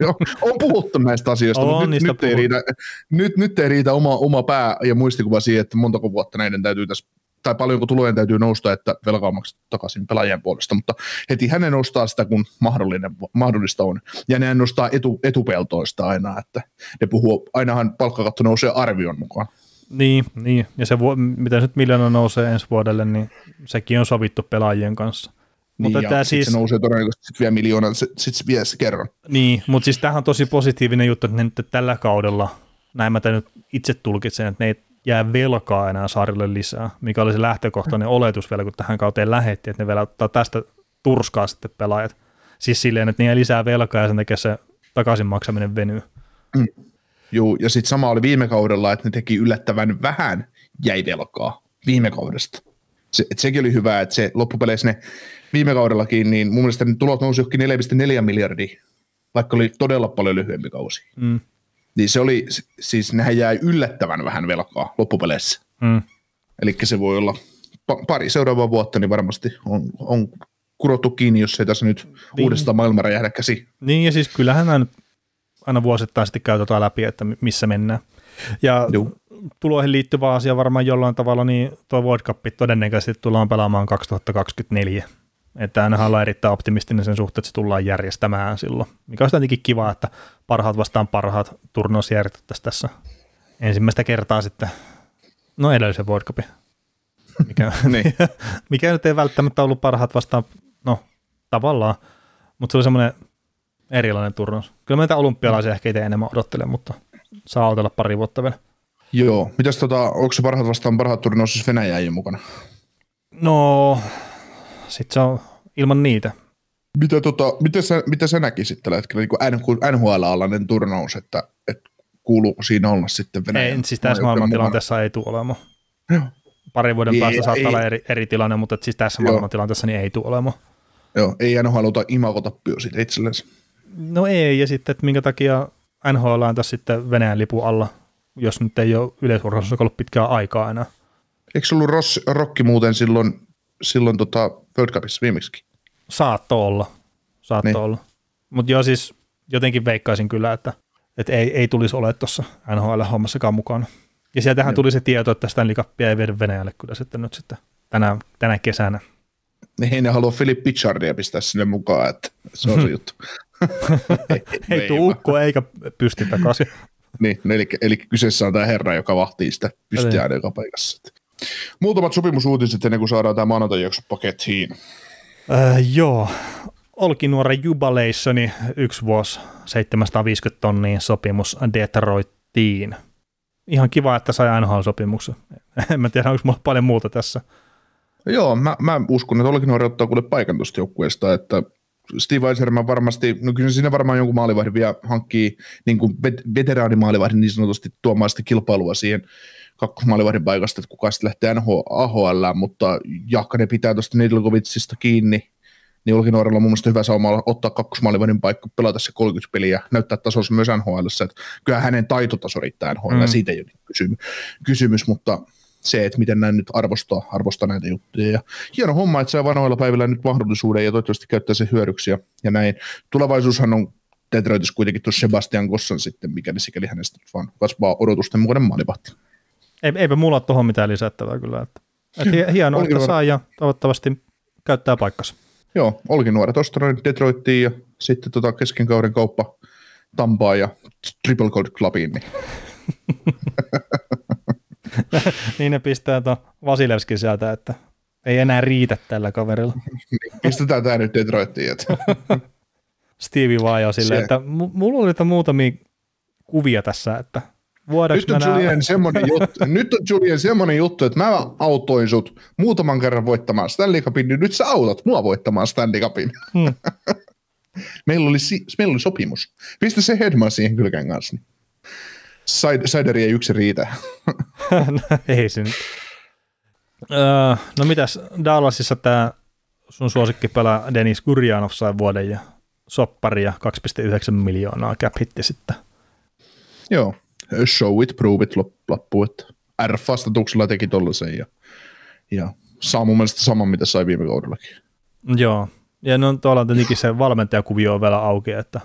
on puhuttu näistä asioista, on, mutta nyt, nyt, ei riitä, nyt, nyt ei riitä oma, oma pää ja muistikuva siihen, että montako vuotta näiden täytyy tässä tai paljonko tulojen täytyy nousta, että velkaa on takaisin pelaajien puolesta, mutta heti hänen nostaa sitä, kun mahdollinen, mahdollista on. Ja ne nostaa etu, etupeltoista aina, että ne puhuu, ainahan palkkakatto nousee arvion mukaan. Niin, niin. ja se, mitä nyt miljoona nousee ensi vuodelle, niin sekin on sovittu pelaajien kanssa. Niin, mutta tämä siis, se nousee todennäköisesti sitten vielä miljoona, sitten se vie se kerran. Niin, mutta siis tämähän on tosi positiivinen juttu, että ne nyt tällä kaudella, näin mä nyt itse tulkitsen, että ne ei jää velkaa enää Saarille lisää, mikä oli se lähtökohtainen oletus vielä, kun tähän kauteen lähetti, että ne vielä ottaa tästä turskaa sitten pelaajat. Siis silleen, että ne lisää velkaa ja sen takia se takaisin maksaminen venyy. Mm. Joo, ja sitten sama oli viime kaudella, että ne teki yllättävän vähän jäi velkaa viime kaudesta. Se, et sekin oli hyvä, että se loppupeleissä ne viime kaudellakin, niin mun mielestä ne tulot nousi johonkin 4,4 miljardia, vaikka oli todella paljon lyhyempi kausi. Mm. Niin se oli, siis nehän jäi yllättävän vähän velkaa loppupeleissä. Mm. Eli se voi olla pari seuraavaa vuotta, niin varmasti on, on kurottu kiinni, jos ei tässä nyt niin. uudestaan maailman räjähdä käsi. Niin, ja siis kyllähän nyt aina vuosittain sitten käytetään läpi, että missä mennään. Ja Juh. tuloihin liittyvä asia varmaan jollain tavalla, niin tuo World Cup todennäköisesti tullaan pelaamaan 2024. Että aina on erittäin optimistinen sen suhteen, että se tullaan järjestämään silloin. Mikä on tietenkin kiva, että parhaat vastaan parhaat turnaus järjestettäisiin tässä ensimmäistä kertaa sitten, no edellisen World Cupin. Mikä, niin. mikä nyt ei välttämättä ollut parhaat vastaan, no tavallaan, mutta se oli semmoinen erilainen turnaus. Kyllä mä niitä olympialaisia ehkä itse enemmän odottelen, mutta saa otella pari vuotta vielä. Joo, mitäs tota, onko se parhaat vastaan parhaat turnaus, jos Venäjä ei ole mukana? No, sitten se on ilman niitä. Mitä, tota, mitä, sä, mitä sä näkisit tällä hetkellä niin NHL-alainen turnaus, että, että kuuluuko siinä olla sitten Venäjän? Ei, siis tässä maailmantilanteessa ei tule olemaan. Joo. Pari vuoden ei, päästä saattaa ei, olla eri, eri tilanne, mutta siis tässä maailmantilanteessa niin ei tule olemaan. Joo, ei NHL ota imakotappio siitä itsellensä. No ei, ja sitten, että minkä takia NHL on tässä sitten Venäjän lipun alla, jos nyt ei ole yleisurheilussa ollut pitkää aikaa enää. Eikö se ollut Ross, Rokki muuten silloin silloin tota World Cupissa viimeksi. Saatto olla. Saatto niin. olla. Mutta joo, siis jotenkin veikkaisin kyllä, että, että ei, ei tulisi ole tuossa NHL-hommassakaan mukana. Ja sieltähän joo. tuli se tieto, että Stanley Cupia ei viedä Venäjälle kyllä sitten nyt sitten tänä, tänä kesänä. Niin, ne haluaa Philip Pichardia pistää sinne mukaan, että se on se juttu. ei, ei tuu ukko eikä pysty takaisin. niin, no eli, eli kyseessä on tämä herra, joka vahtii sitä pystiä joka paikassa. Muutamat sopimusuutiset ennen kuin saadaan tämä maanantai jakso pakettiin. Äh, joo. Olkinuoren Jubilationi yksi vuosi 750 tonnia sopimus Detroittiin. Ihan kiva, että sai NHL-sopimuksen. en mä tiedä, onko mulla paljon muuta tässä. Joo, mä, mä uskon, että Olkinuori ottaa kuule paikan tuosta joukkueesta, että Steve Eiserman varmasti, no kyllä siinä varmaan jonkun maalivahdin vielä hankkii niin kuin vet, veteraanimaalivahdin niin sanotusti tuomaan sitä kilpailua siihen kakkosmaalivahdin paikasta, että kuka sitten lähtee AHL, mutta ne pitää tuosta Nidilkovitsista kiinni, niin Olki Nuorella on mun mielestä hyvä sauma ottaa kakkosmaalivahdin paikka, pelata se 30 peliä, näyttää tasossa myös NHL, että kyllä hänen taitotaso riittää NHL, mm. siitä ei ole kysymys, kysymys, mutta se, että miten näin nyt arvostaa, arvostaa näitä juttuja. Ja hieno homma, että saa vanhoilla päivillä nyt mahdollisuuden ja toivottavasti käyttää sen hyödyksi ja, ja näin. Tulevaisuushan on Detroitissa kuitenkin tuossa Sebastian Kossan sitten, mikäli sikäli hänestä vaan kasvaa odotusten mukainen maalivahti. Ei, eipä mulla ole tuohon mitään lisättävää kyllä. Että, että hienoa, että saa ja toivottavasti käyttää paikkansa. Joo, olikin nuoret ostanut Detroittiin ja sitten tota keskenkauden kauppa Tampaa ja Triple Gold Clubiin. Niin. niin ne pistää tuon Vasilevskin sieltä, että ei enää riitä tällä kaverilla. Pistetään tämä nyt Detroittiin. Että. Stevie vaan jo silleen, että mulla oli muutamia kuvia tässä, että nyt on, Julian semmoinen juttu, nyt on Julian semmoinen juttu, että mä autoin sut muutaman kerran voittamaan Stanley Cupin, niin nyt sä autat mua voittamaan Stanley Cupin. Hmm. meillä, oli, meillä oli sopimus. Pistä se Hedman siihen kylkeen kanssa. Niin. Sideri ei yksi riitä. no, ei se nyt. Öö, no mitäs, Dallasissa tämä sun suosikki pelaa Denis Gurjanov sai vuoden ja soppari ja 2,9 miljoonaa cap hitti sitten. Joo, show it, prove it loppu, että R-vastatuksella teki tollasen ja, ja saa mun mielestä saman, mitä sai viime kaudellakin. Joo, ja no tuolla on tietenkin se valmentajakuvio on vielä auki, että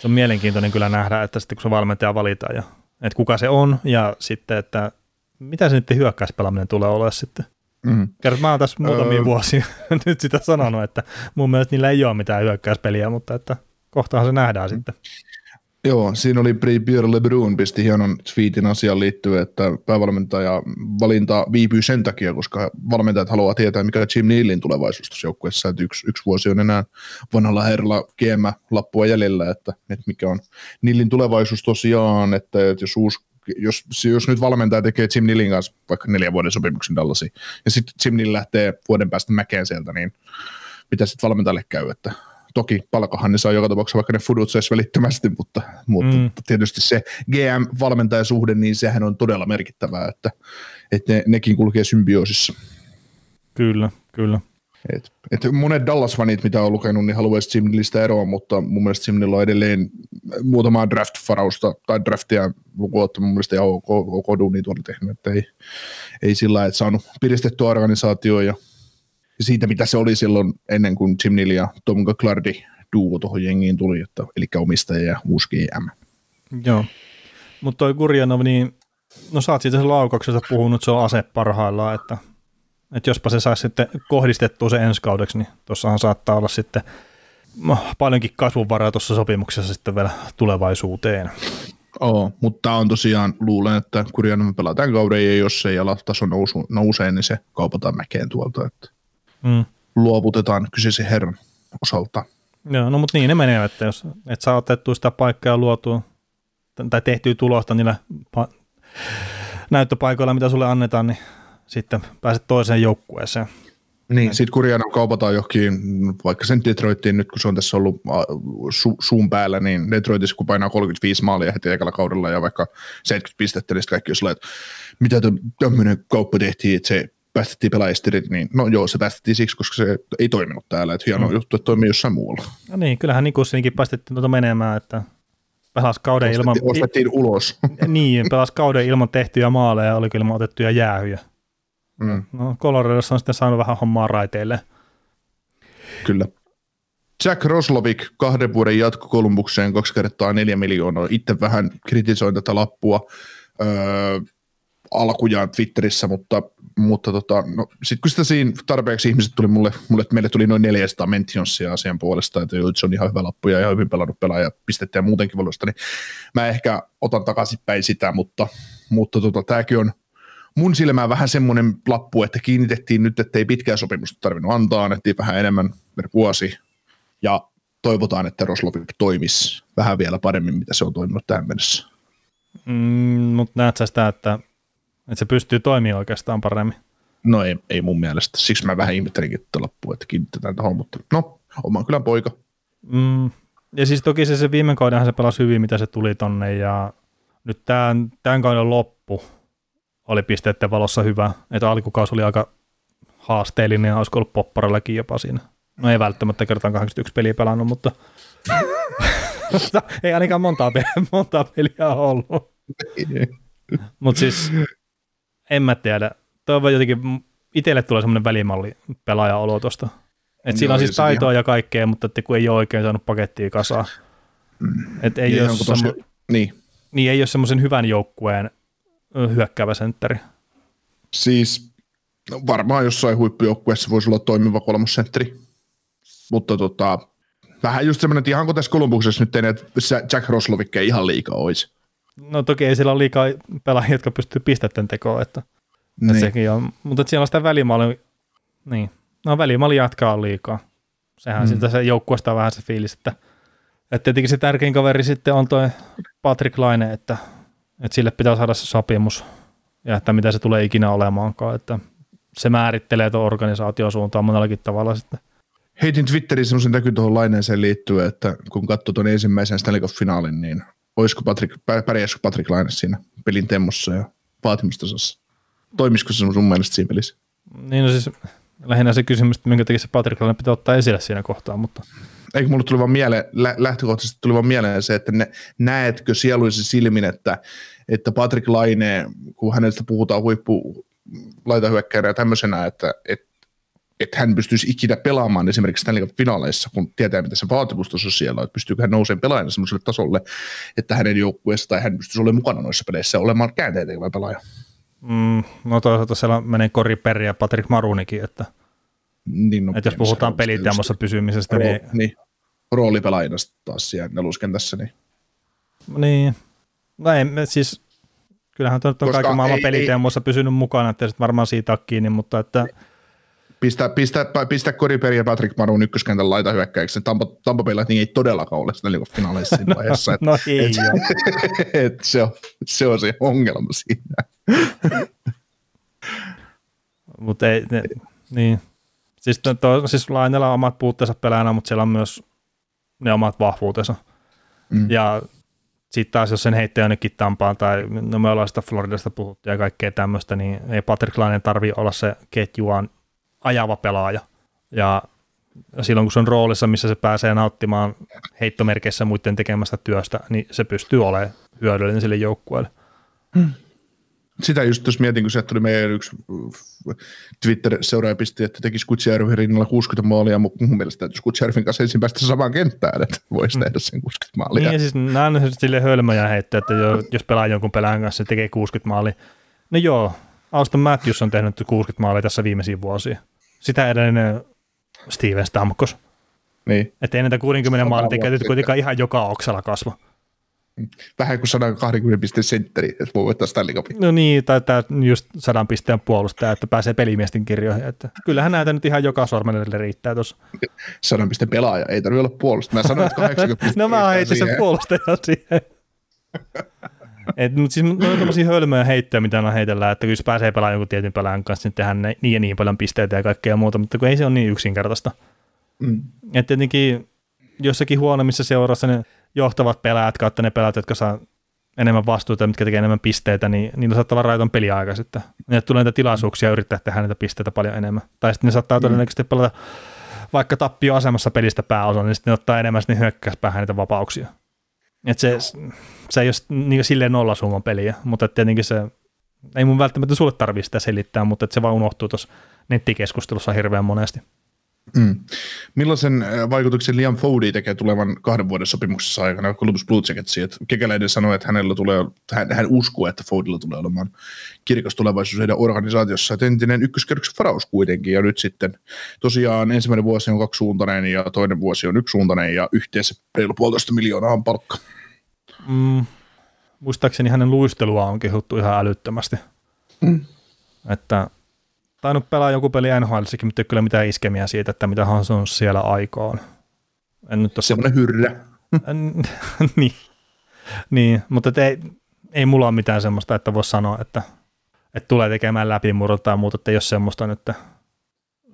se on mielenkiintoinen kyllä nähdä, että sitten kun se valmentaja valitaan ja että kuka se on ja sitten, että mitä se nyt hyökkäyspelaaminen tulee olemaan sitten. Mm. Kerrot, mä oon tässä muutamia öö. vuosia nyt sitä sanonut, että mun mielestä niillä ei ole mitään hyökkäyspeliä, mutta että kohtahan se nähdään mm. sitten. Joo, siinä oli Pierre LeBrun pisti hienon tweetin asiaan liittyen, että päävalmentaja valinta viipyy sen takia, koska valmentajat haluaa tietää, mikä Jim Nealin tulevaisuus tuossa joukkueessa, että yksi, yksi vuosi on enää vanhalla herralla GM lappua jäljellä, että, että mikä on Nealin tulevaisuus tosiaan, että, että jos uusi jos, jos nyt valmentaja tekee Jim Nilin kanssa vaikka neljän vuoden sopimuksen Dallasiin, ja sitten Jim Nill lähtee vuoden päästä mäkeen sieltä, niin mitä sitten valmentajalle käy, että Toki palkahan ne saa joka tapauksessa, vaikka ne fudutseisi välittömästi, mutta, mutta mm. tietysti se GM-valmentajasuhde, niin sehän on todella merkittävää, että, että ne, nekin kulkee symbioosissa. Kyllä, kyllä. Et, et monet Dallas-fanit, mitä on lukenut, niin haluaisi Jimnillistä eroa, mutta mun mielestä Jimnillä on edelleen muutamaa draft-farausta tai draftia lukuun mun mielestä ihan ok, ok duuni tuolla tehnyt, että ei, ei sillä että saanut piristettyä organisaatio ja ja siitä, mitä se oli silloin ennen kuin Jim Neal ja Tom Clardy duo tuohon jengiin tuli, että, eli omistaja ja uusi GM. Joo, mutta toi Gurjanov, niin no sä oot siitä laukauksesta puhunut, se on ase parhaillaan, että, että jospa se saisi sitten kohdistettua se ensi kaudeksi, niin tuossahan saattaa olla sitten no, paljonkin kasvunvaraa tuossa sopimuksessa sitten vielä tulevaisuuteen. Oo, mutta on tosiaan, luulen, että Kurjanov pelaa tämän kauden ja jos se ei ala taso nousu, nousee, niin se kaupataan mäkeen tuolta. Että mm. luovutetaan kyseisen herran osalta. Joo, no mutta niin ne menee, että jos et saa otettua sitä paikkaa luotua tai tehtyä tulosta niillä pa- näyttöpaikoilla, mitä sulle annetaan, niin sitten pääset toiseen joukkueeseen. Niin, sitten Kurjana kaupataan johonkin, vaikka sen Detroittiin nyt, kun se on tässä ollut su- suun päällä, niin Detroitissa kun painaa 35 maalia heti ekalla kaudella ja vaikka 70 pistettä, niin kaikki jos että mitä tämmöinen kauppa tehtiin, että se päästettiin pelaajistirit, niin no joo, se päästettiin siksi, koska se ei toiminut täällä, että hieno mm. juttu, että toimii jossain muualla. No niin, kyllähän Nikussinkin päästettiin tuota menemään, että pelas kauden ostettiin, ilman... Ostettiin ulos. niin, pelas kauden ilman tehtyjä maaleja ja oliko ilman otettuja jäähyjä. Mm. No Coloradossa on sitten saanut vähän hommaa raiteille. Kyllä. Jack Roslovik kahden vuoden jatko Kolumbukseen kaksi kertaa neljä miljoonaa. Itse vähän kritisoin tätä lappua. Öö, alkujaan Twitterissä, mutta, mutta tota, no, sitten kun sitä siinä tarpeeksi ihmiset tuli mulle, mulle että meille tuli noin 400 mentionsia asian puolesta, että se on ihan hyvä lappu ja ihan hyvin pelannut pelaaja pistettä ja muutenkin valosta, niin mä ehkä otan takaisinpäin sitä, mutta, mutta tota, tämäkin on mun silmään vähän semmoinen lappu, että kiinnitettiin nyt, että ei pitkää sopimusta tarvinnut antaa, annettiin vähän enemmän per vuosi ja toivotaan, että Roslovik toimisi vähän vielä paremmin, mitä se on toiminut tähän mennessä. Mm, mutta näet sä sitä, että että se pystyy toimimaan oikeastaan paremmin. No ei, ei mun mielestä. Siksi mä vähän ihmettelinkin että loppua, että kiinnitetään tuohon, mutta no, Oman kylän poika. Mm. Ja siis toki se, se viime kaudenhan se pelasi hyvin, mitä se tuli tonne, ja nyt tämän, tämän kauden loppu oli pisteiden valossa hyvä, että alkukausi oli aika haasteellinen, ja olisiko ollut popparallakin jopa siinä. No ei välttämättä kertaan 81 peliä pelannut, mutta ei ainakaan montaa peliä, montaa peliä ollut. Mutta siis en mä tiedä. Toivon jotenkin, itselle tulee semmoinen välimalli pelaaja-olo tuosta. Et siinä on siis taitoa ihan... ja kaikkea, mutta että kun ei ole oikein saanut pakettia kasaan. Mm. Et ei, ole semmo... niin. niin, ei ole semmoisen hyvän joukkueen hyökkäävä sentteri. Siis no varmaan jossain huippujoukkueessa voisi olla toimiva kolmosentteri. Mutta tota, vähän just semmoinen, että ihan kun tässä Kolumbuksessa nyt että Jack Roslovic ei ihan liikaa olisi. No toki ei siellä ole liikaa pelaajia, jotka pystyy pistetten tekoon, että, niin. että sekin on. Mutta siellä on sitä välimaali, niin, no välimaali jatkaa liikaa. Sehän mm. sitä se joukkueesta on vähän se fiilis, että, että tietenkin se tärkein kaveri sitten on toi Patrick Laine, että, että sille pitää saada se sopimus ja että mitä se tulee ikinä olemaankaan, että se määrittelee tuon organisaation suuntaan monellakin tavalla sitten. Heitin Twitteriin semmoisen näky tuohon laineeseen liittyen, että kun katsoi tuon ensimmäisen Stanley Cup-finaalin, niin olisiko Patrick, pärjäisikö Patrick Laine siinä pelin temmossa ja vaatimustasassa? Toimisiko se sun mielestä siinä pelissä? Niin no siis lähinnä se kysymys, että minkä takia se Patrick Laine pitää ottaa esille siinä kohtaa, mutta... Eikö mulle tuli vaan mieleen, lähtökohtaisesti tuli vaan mieleen se, että ne, näetkö sieluisen silmin, että, että Patrick Laine, kun hänestä puhutaan huippu laitahyökkäjänä ja tämmöisenä, että, että että hän pystyisi ikinä pelaamaan esimerkiksi Stanley finaaleissa, kun tietää, mitä se vaatimustaso siellä on, että pystyykö hän nousemaan pelaajana sellaiselle tasolle, että hänen joukkueessa tai hän pystyisi olemaan mukana noissa peleissä ja olemaan käänteen tekevä pelaaja. Mm, no toisaalta siellä menee Kori Perri ja Patrick Marunikin, että, niin, no, että jos puhutaan peliteemossa pysymisestä, rool, niin... niin roolipelaajana taas siellä neloskentässä. Niin. niin. No ei, siis kyllähän on Koska kaiken maailman peliteemossa pysynyt mukana, että varmaan siitä on kiinni, mutta että Pistä, pistä, pistä Koriperi ja Patrick Marun ykköskentän laita hyökkäyksi. Tampa, Tampa Bay niin ei todellakaan ole siinä finaaleissa siinä vaiheessa. no ei et, et, se, on, se on se ongelma siinä. mutta ei, ne, niin. Siis, to, siis Lainella on omat puutteensa pelaajana, mutta siellä on myös ne omat vahvuutensa. Mm. Ja sitten taas, jos sen heittää jonnekin Tampaan tai no me ollaan sitä Floridasta puhuttu ja kaikkea tämmöistä, niin ei Patrick Lainen tarvi olla se ketjuaan ajava pelaaja. Ja silloin kun se on roolissa, missä se pääsee nauttimaan heittomerkeissä muiden tekemästä työstä, niin se pystyy olemaan hyödyllinen sille joukkueelle. Hmm. Sitä just tuossa mietin, kun se tuli meidän yksi Twitter-seuraaja pisti, että tekisi Kutsjärvin rinnalla 60 maalia, mutta mun mielestä täytyisi Kutsjärvin kanssa ensin päästä samaan kenttään, että voisi hmm. tehdä sen 60 maalia. Niin, ja siis nämä on sille hölmöjä heittää, että jos pelaa jonkun pelaajan kanssa, se tekee 60 maalia. No joo, Auston Matthews on tehnyt 60 maalia tässä viimeisiä vuosia sitä edellinen Steven Stamkos. Niin. Että ei näitä 60 maalin tekijöitä kuitenkaan ihan joka oksalla kasva. Vähän kuin 120 pisteen sentteri, että voi voittaa Stanley Cupin. No niin, tai tämä just 100 pisteen puolustaja, että pääsee pelimiesten kirjoihin. Että kyllähän näitä nyt ihan joka sormenelle riittää tuossa. 100 pisteen pelaaja, ei tarvitse olla puolustaja. Mä sanoin, että 80 pisteen. no mä heitin sen puolustajan siihen. Et, mutta siis ne on tämmöisiä hölmöjä heittoja, mitä on heitellään, että jos pääsee pelaamaan jonkun tietyn pelaajan kanssa, niin tehdään niin ja niin paljon pisteitä ja kaikkea muuta, mutta kun ei se ole niin yksinkertaista. Mm. Että tietenkin jossakin huonommissa seurassa ne johtavat pelaajat kautta ne pelaajat, jotka saa enemmän vastuuta, mitkä tekee enemmän pisteitä, niin niillä saattaa olla raiton peliaika sitten. Ne tulee niitä tilaisuuksia yrittää tehdä niitä pisteitä paljon enemmän. Tai sitten ne saattaa mm. todennäköisesti pelata vaikka tappioasemassa pelistä pääosa, niin sitten ne ottaa enemmän sitten hyökkäyspäähän niitä vapauksia. Et se, se ei ole niin silleen nollasumman peliä, mutta tietenkin se, ei mun välttämättä sulle tarvitse sitä selittää, mutta se vaan unohtuu tuossa nettikeskustelussa hirveän monesti. Mm. Millaisen äh, vaikutuksen Liam Fody tekee tulevan kahden vuoden sopimuksessa aikana Columbus Blue Jacketsiin? Kekäläinen sanoi, että hänellä tulee, hän, hän uskoo, että Fodylla tulee olemaan kirkas tulevaisuus heidän organisaatiossa. Että entinen ykköskerroksen varaus kuitenkin, ja nyt sitten tosiaan ensimmäinen vuosi on kaksisuuntainen ja toinen vuosi on yksisuuntainen, ja yhteensä reilu puolitoista miljoonaa on palkka. Mm. Muistaakseni hänen luistelua on kehuttu ihan älyttömästi. Mm. Että tainnut pelaa joku peli nhl mutta ei kyllä mitään iskemiä siitä, että mitä hän on siellä aikaan. En nyt tossa... Semmoinen hyrrä. niin. niin, mutta ei, ei mulla ole mitään semmoista, että voisi sanoa, että, että tulee tekemään läpimurrot tai muuta, että ei ole semmoista nyt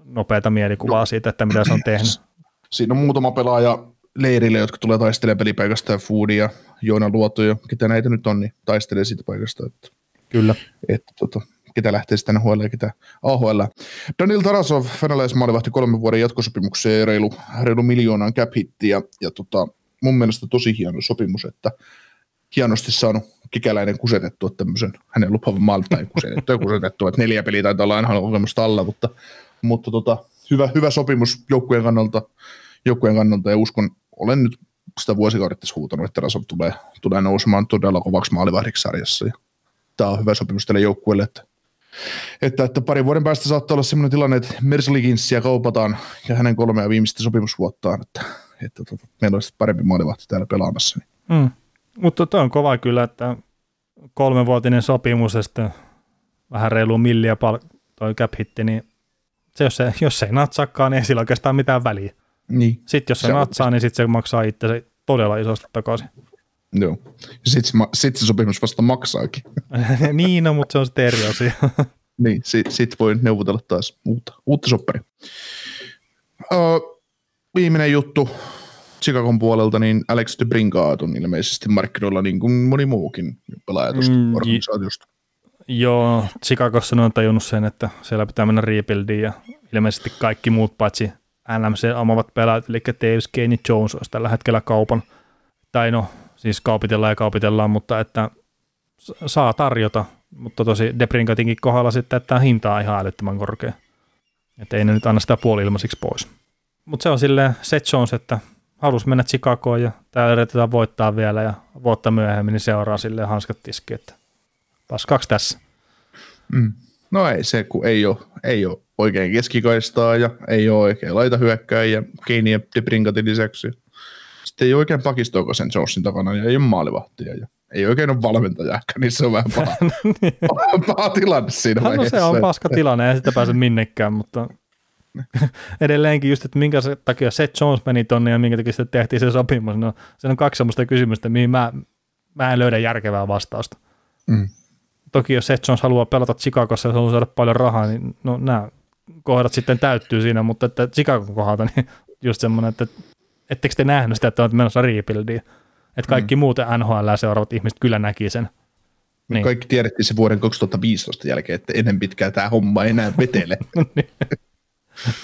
nopeata mielikuvaa no. siitä, että mitä se on tehnyt. siinä on muutama pelaaja leirille, jotka tulee taistelemaan pelipaikasta ja Foodi ja Joona Luoto ja ketä näitä nyt on, niin taistelee siitä paikasta. Että, Kyllä. että tota, ketä lähtee sitten NHL ja ketä AHL. Daniel Tarasov, venäläismaalivahti kolmen vuoden jatkosopimukseen ja reilu, reilu miljoonan cap ja, ja tota, mun mielestä tosi hieno sopimus, että hienosti saanut kikäläinen kusetettua tämmöisen hänen lupavan maalin tai kusetettua kusetettua, että neljä peliä taitaa olla aina kokemusta alla, mutta, mutta tota, hyvä, hyvä sopimus joukkueen kannalta, joukkueen kannalta. Ja uskon, olen nyt sitä vuosikaudet tässä huutanut, että Rasov tulee, tulee nousemaan todella kovaksi maalivahdiksi sarjassa. Ja tämä on hyvä sopimus tälle joukkueelle, että että, että parin vuoden päästä saattaa olla sellainen tilanne, että Mersliginsia kaupataan ja hänen kolmea viimeistä sopimusvuottaan, että, että, että meillä olisi parempi maalivahti täällä pelaamassa. Niin. Mm. Mutta toi on kova kyllä, että kolmenvuotinen sopimus ja sitten vähän reilu milliä pal- toi cap hitti, niin se, jos, se, jos se ei natsaakaan, niin ei sillä oikeastaan mitään väliä. Niin. Sitten jos se, Se on- natsaa, niin sitten se maksaa itse se todella isosti takaisin. Joo. Ja sitten se, sit se sopimus vasta maksaakin. niin, no, mutta se on sitten eri asia. niin, sitten sit voi neuvotella taas uutta, uutta sopparia. Öö, viimeinen juttu Chicagon puolelta, niin Alex de Brinkaat on ilmeisesti markkinoilla niin kuin moni muukin pelaaja tuosta Mm, organisaatiosta. Joo, Chicagossa ne on tajunnut sen, että siellä pitää mennä rebuildiin ja ilmeisesti kaikki muut paitsi NMC omavat pelaajat, eli Davis, Kane Jones olisi tällä hetkellä kaupan. Tai no, siis kaupitellaan ja kaupitellaan, mutta että saa tarjota, mutta tosi Debrinkatinkin kohdalla sitten, että hinta on ihan älyttömän korkea. Että ei ne nyt anna sitä puoli pois. Mutta se on silleen Seth Jones, että halusi mennä Chicagoon ja täällä yritetään voittaa vielä ja vuotta myöhemmin niin seuraa silleen hanskat tiski, että paskaksi tässä. Mm. No ei se, kun ei ole, ei ole oikein keskikaistaa ja ei ole oikein laita hyökkääjiä Keini ja Debrinkatin lisäksi. Sitten ei oikein pakistoa sen Jonesin takana ja ei ole maalivahtia ja ei oikein ole valmentajaakaan, niin se on vähän paha, paha, paha tilanne siinä No vaiheessa. se on paska tilanne, ei sitä pääse minnekään, mutta edelleenkin just, että minkä se takia Seth Jones meni tonne ja minkä takia sitten tehtiin se sopimus. No, se on kaksi sellaista kysymystä, mihin mä, mä en löydä järkevää vastausta. Mm. Toki jos Seth Jones haluaa pelata Chicagossa ja haluaa saada paljon rahaa, niin no nämä kohdat sitten täyttyy siinä, mutta että Chicagon kohdalta niin just semmoinen, että ettekö te nähnyt sitä, että olet menossa rebuildiin. Että kaikki mm. muut NHL seuraavat ihmiset kyllä näki sen. Niin. Kaikki tiedettiin se vuoden 2015 jälkeen, että ennen pitkää tämä homma ei enää vetele.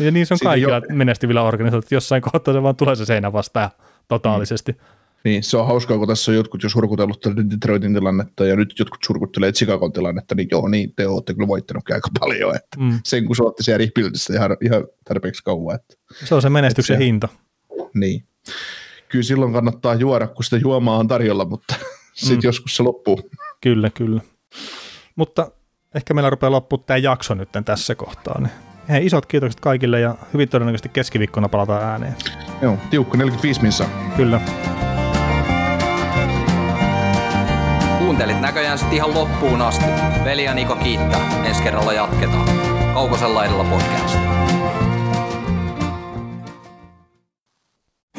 Ja niin se on Siinä kaikilla jo- menestyvillä organisaatioilla, että jossain kohtaa se vaan tulee se seinä vastaan totaalisesti. niin, se on hauskaa, kun tässä on jotkut jo surkutellut Detroitin tilannetta ja nyt jotkut surkuttelee Chicagon tilannetta, niin joo, niin te olette kyllä voittanutkin aika paljon, että Mm. sen kun se olette siellä ihan, ihan tarpeeksi kauan, että Se on se menestyksen se- hinta. Niin. Kyllä silloin kannattaa juoda, kun sitä juomaa on tarjolla, mutta sitten Mm. joskus se loppuu. Kyllä, kyllä. Mutta ehkä meillä rupeaa loppumaan tämä jakso nyt tässä kohtaa. Niin. Hei, isot kiitokset kaikille ja hyvin todennäköisesti keskiviikkona palataan ääneen. Joo, tiukka 45 minsa. Kyllä. Kuuntelit näköjään sitten ihan loppuun asti. Veli ja Niko kiittää. Ensi kerralla jatketaan. Kaukosella laidalla podcast.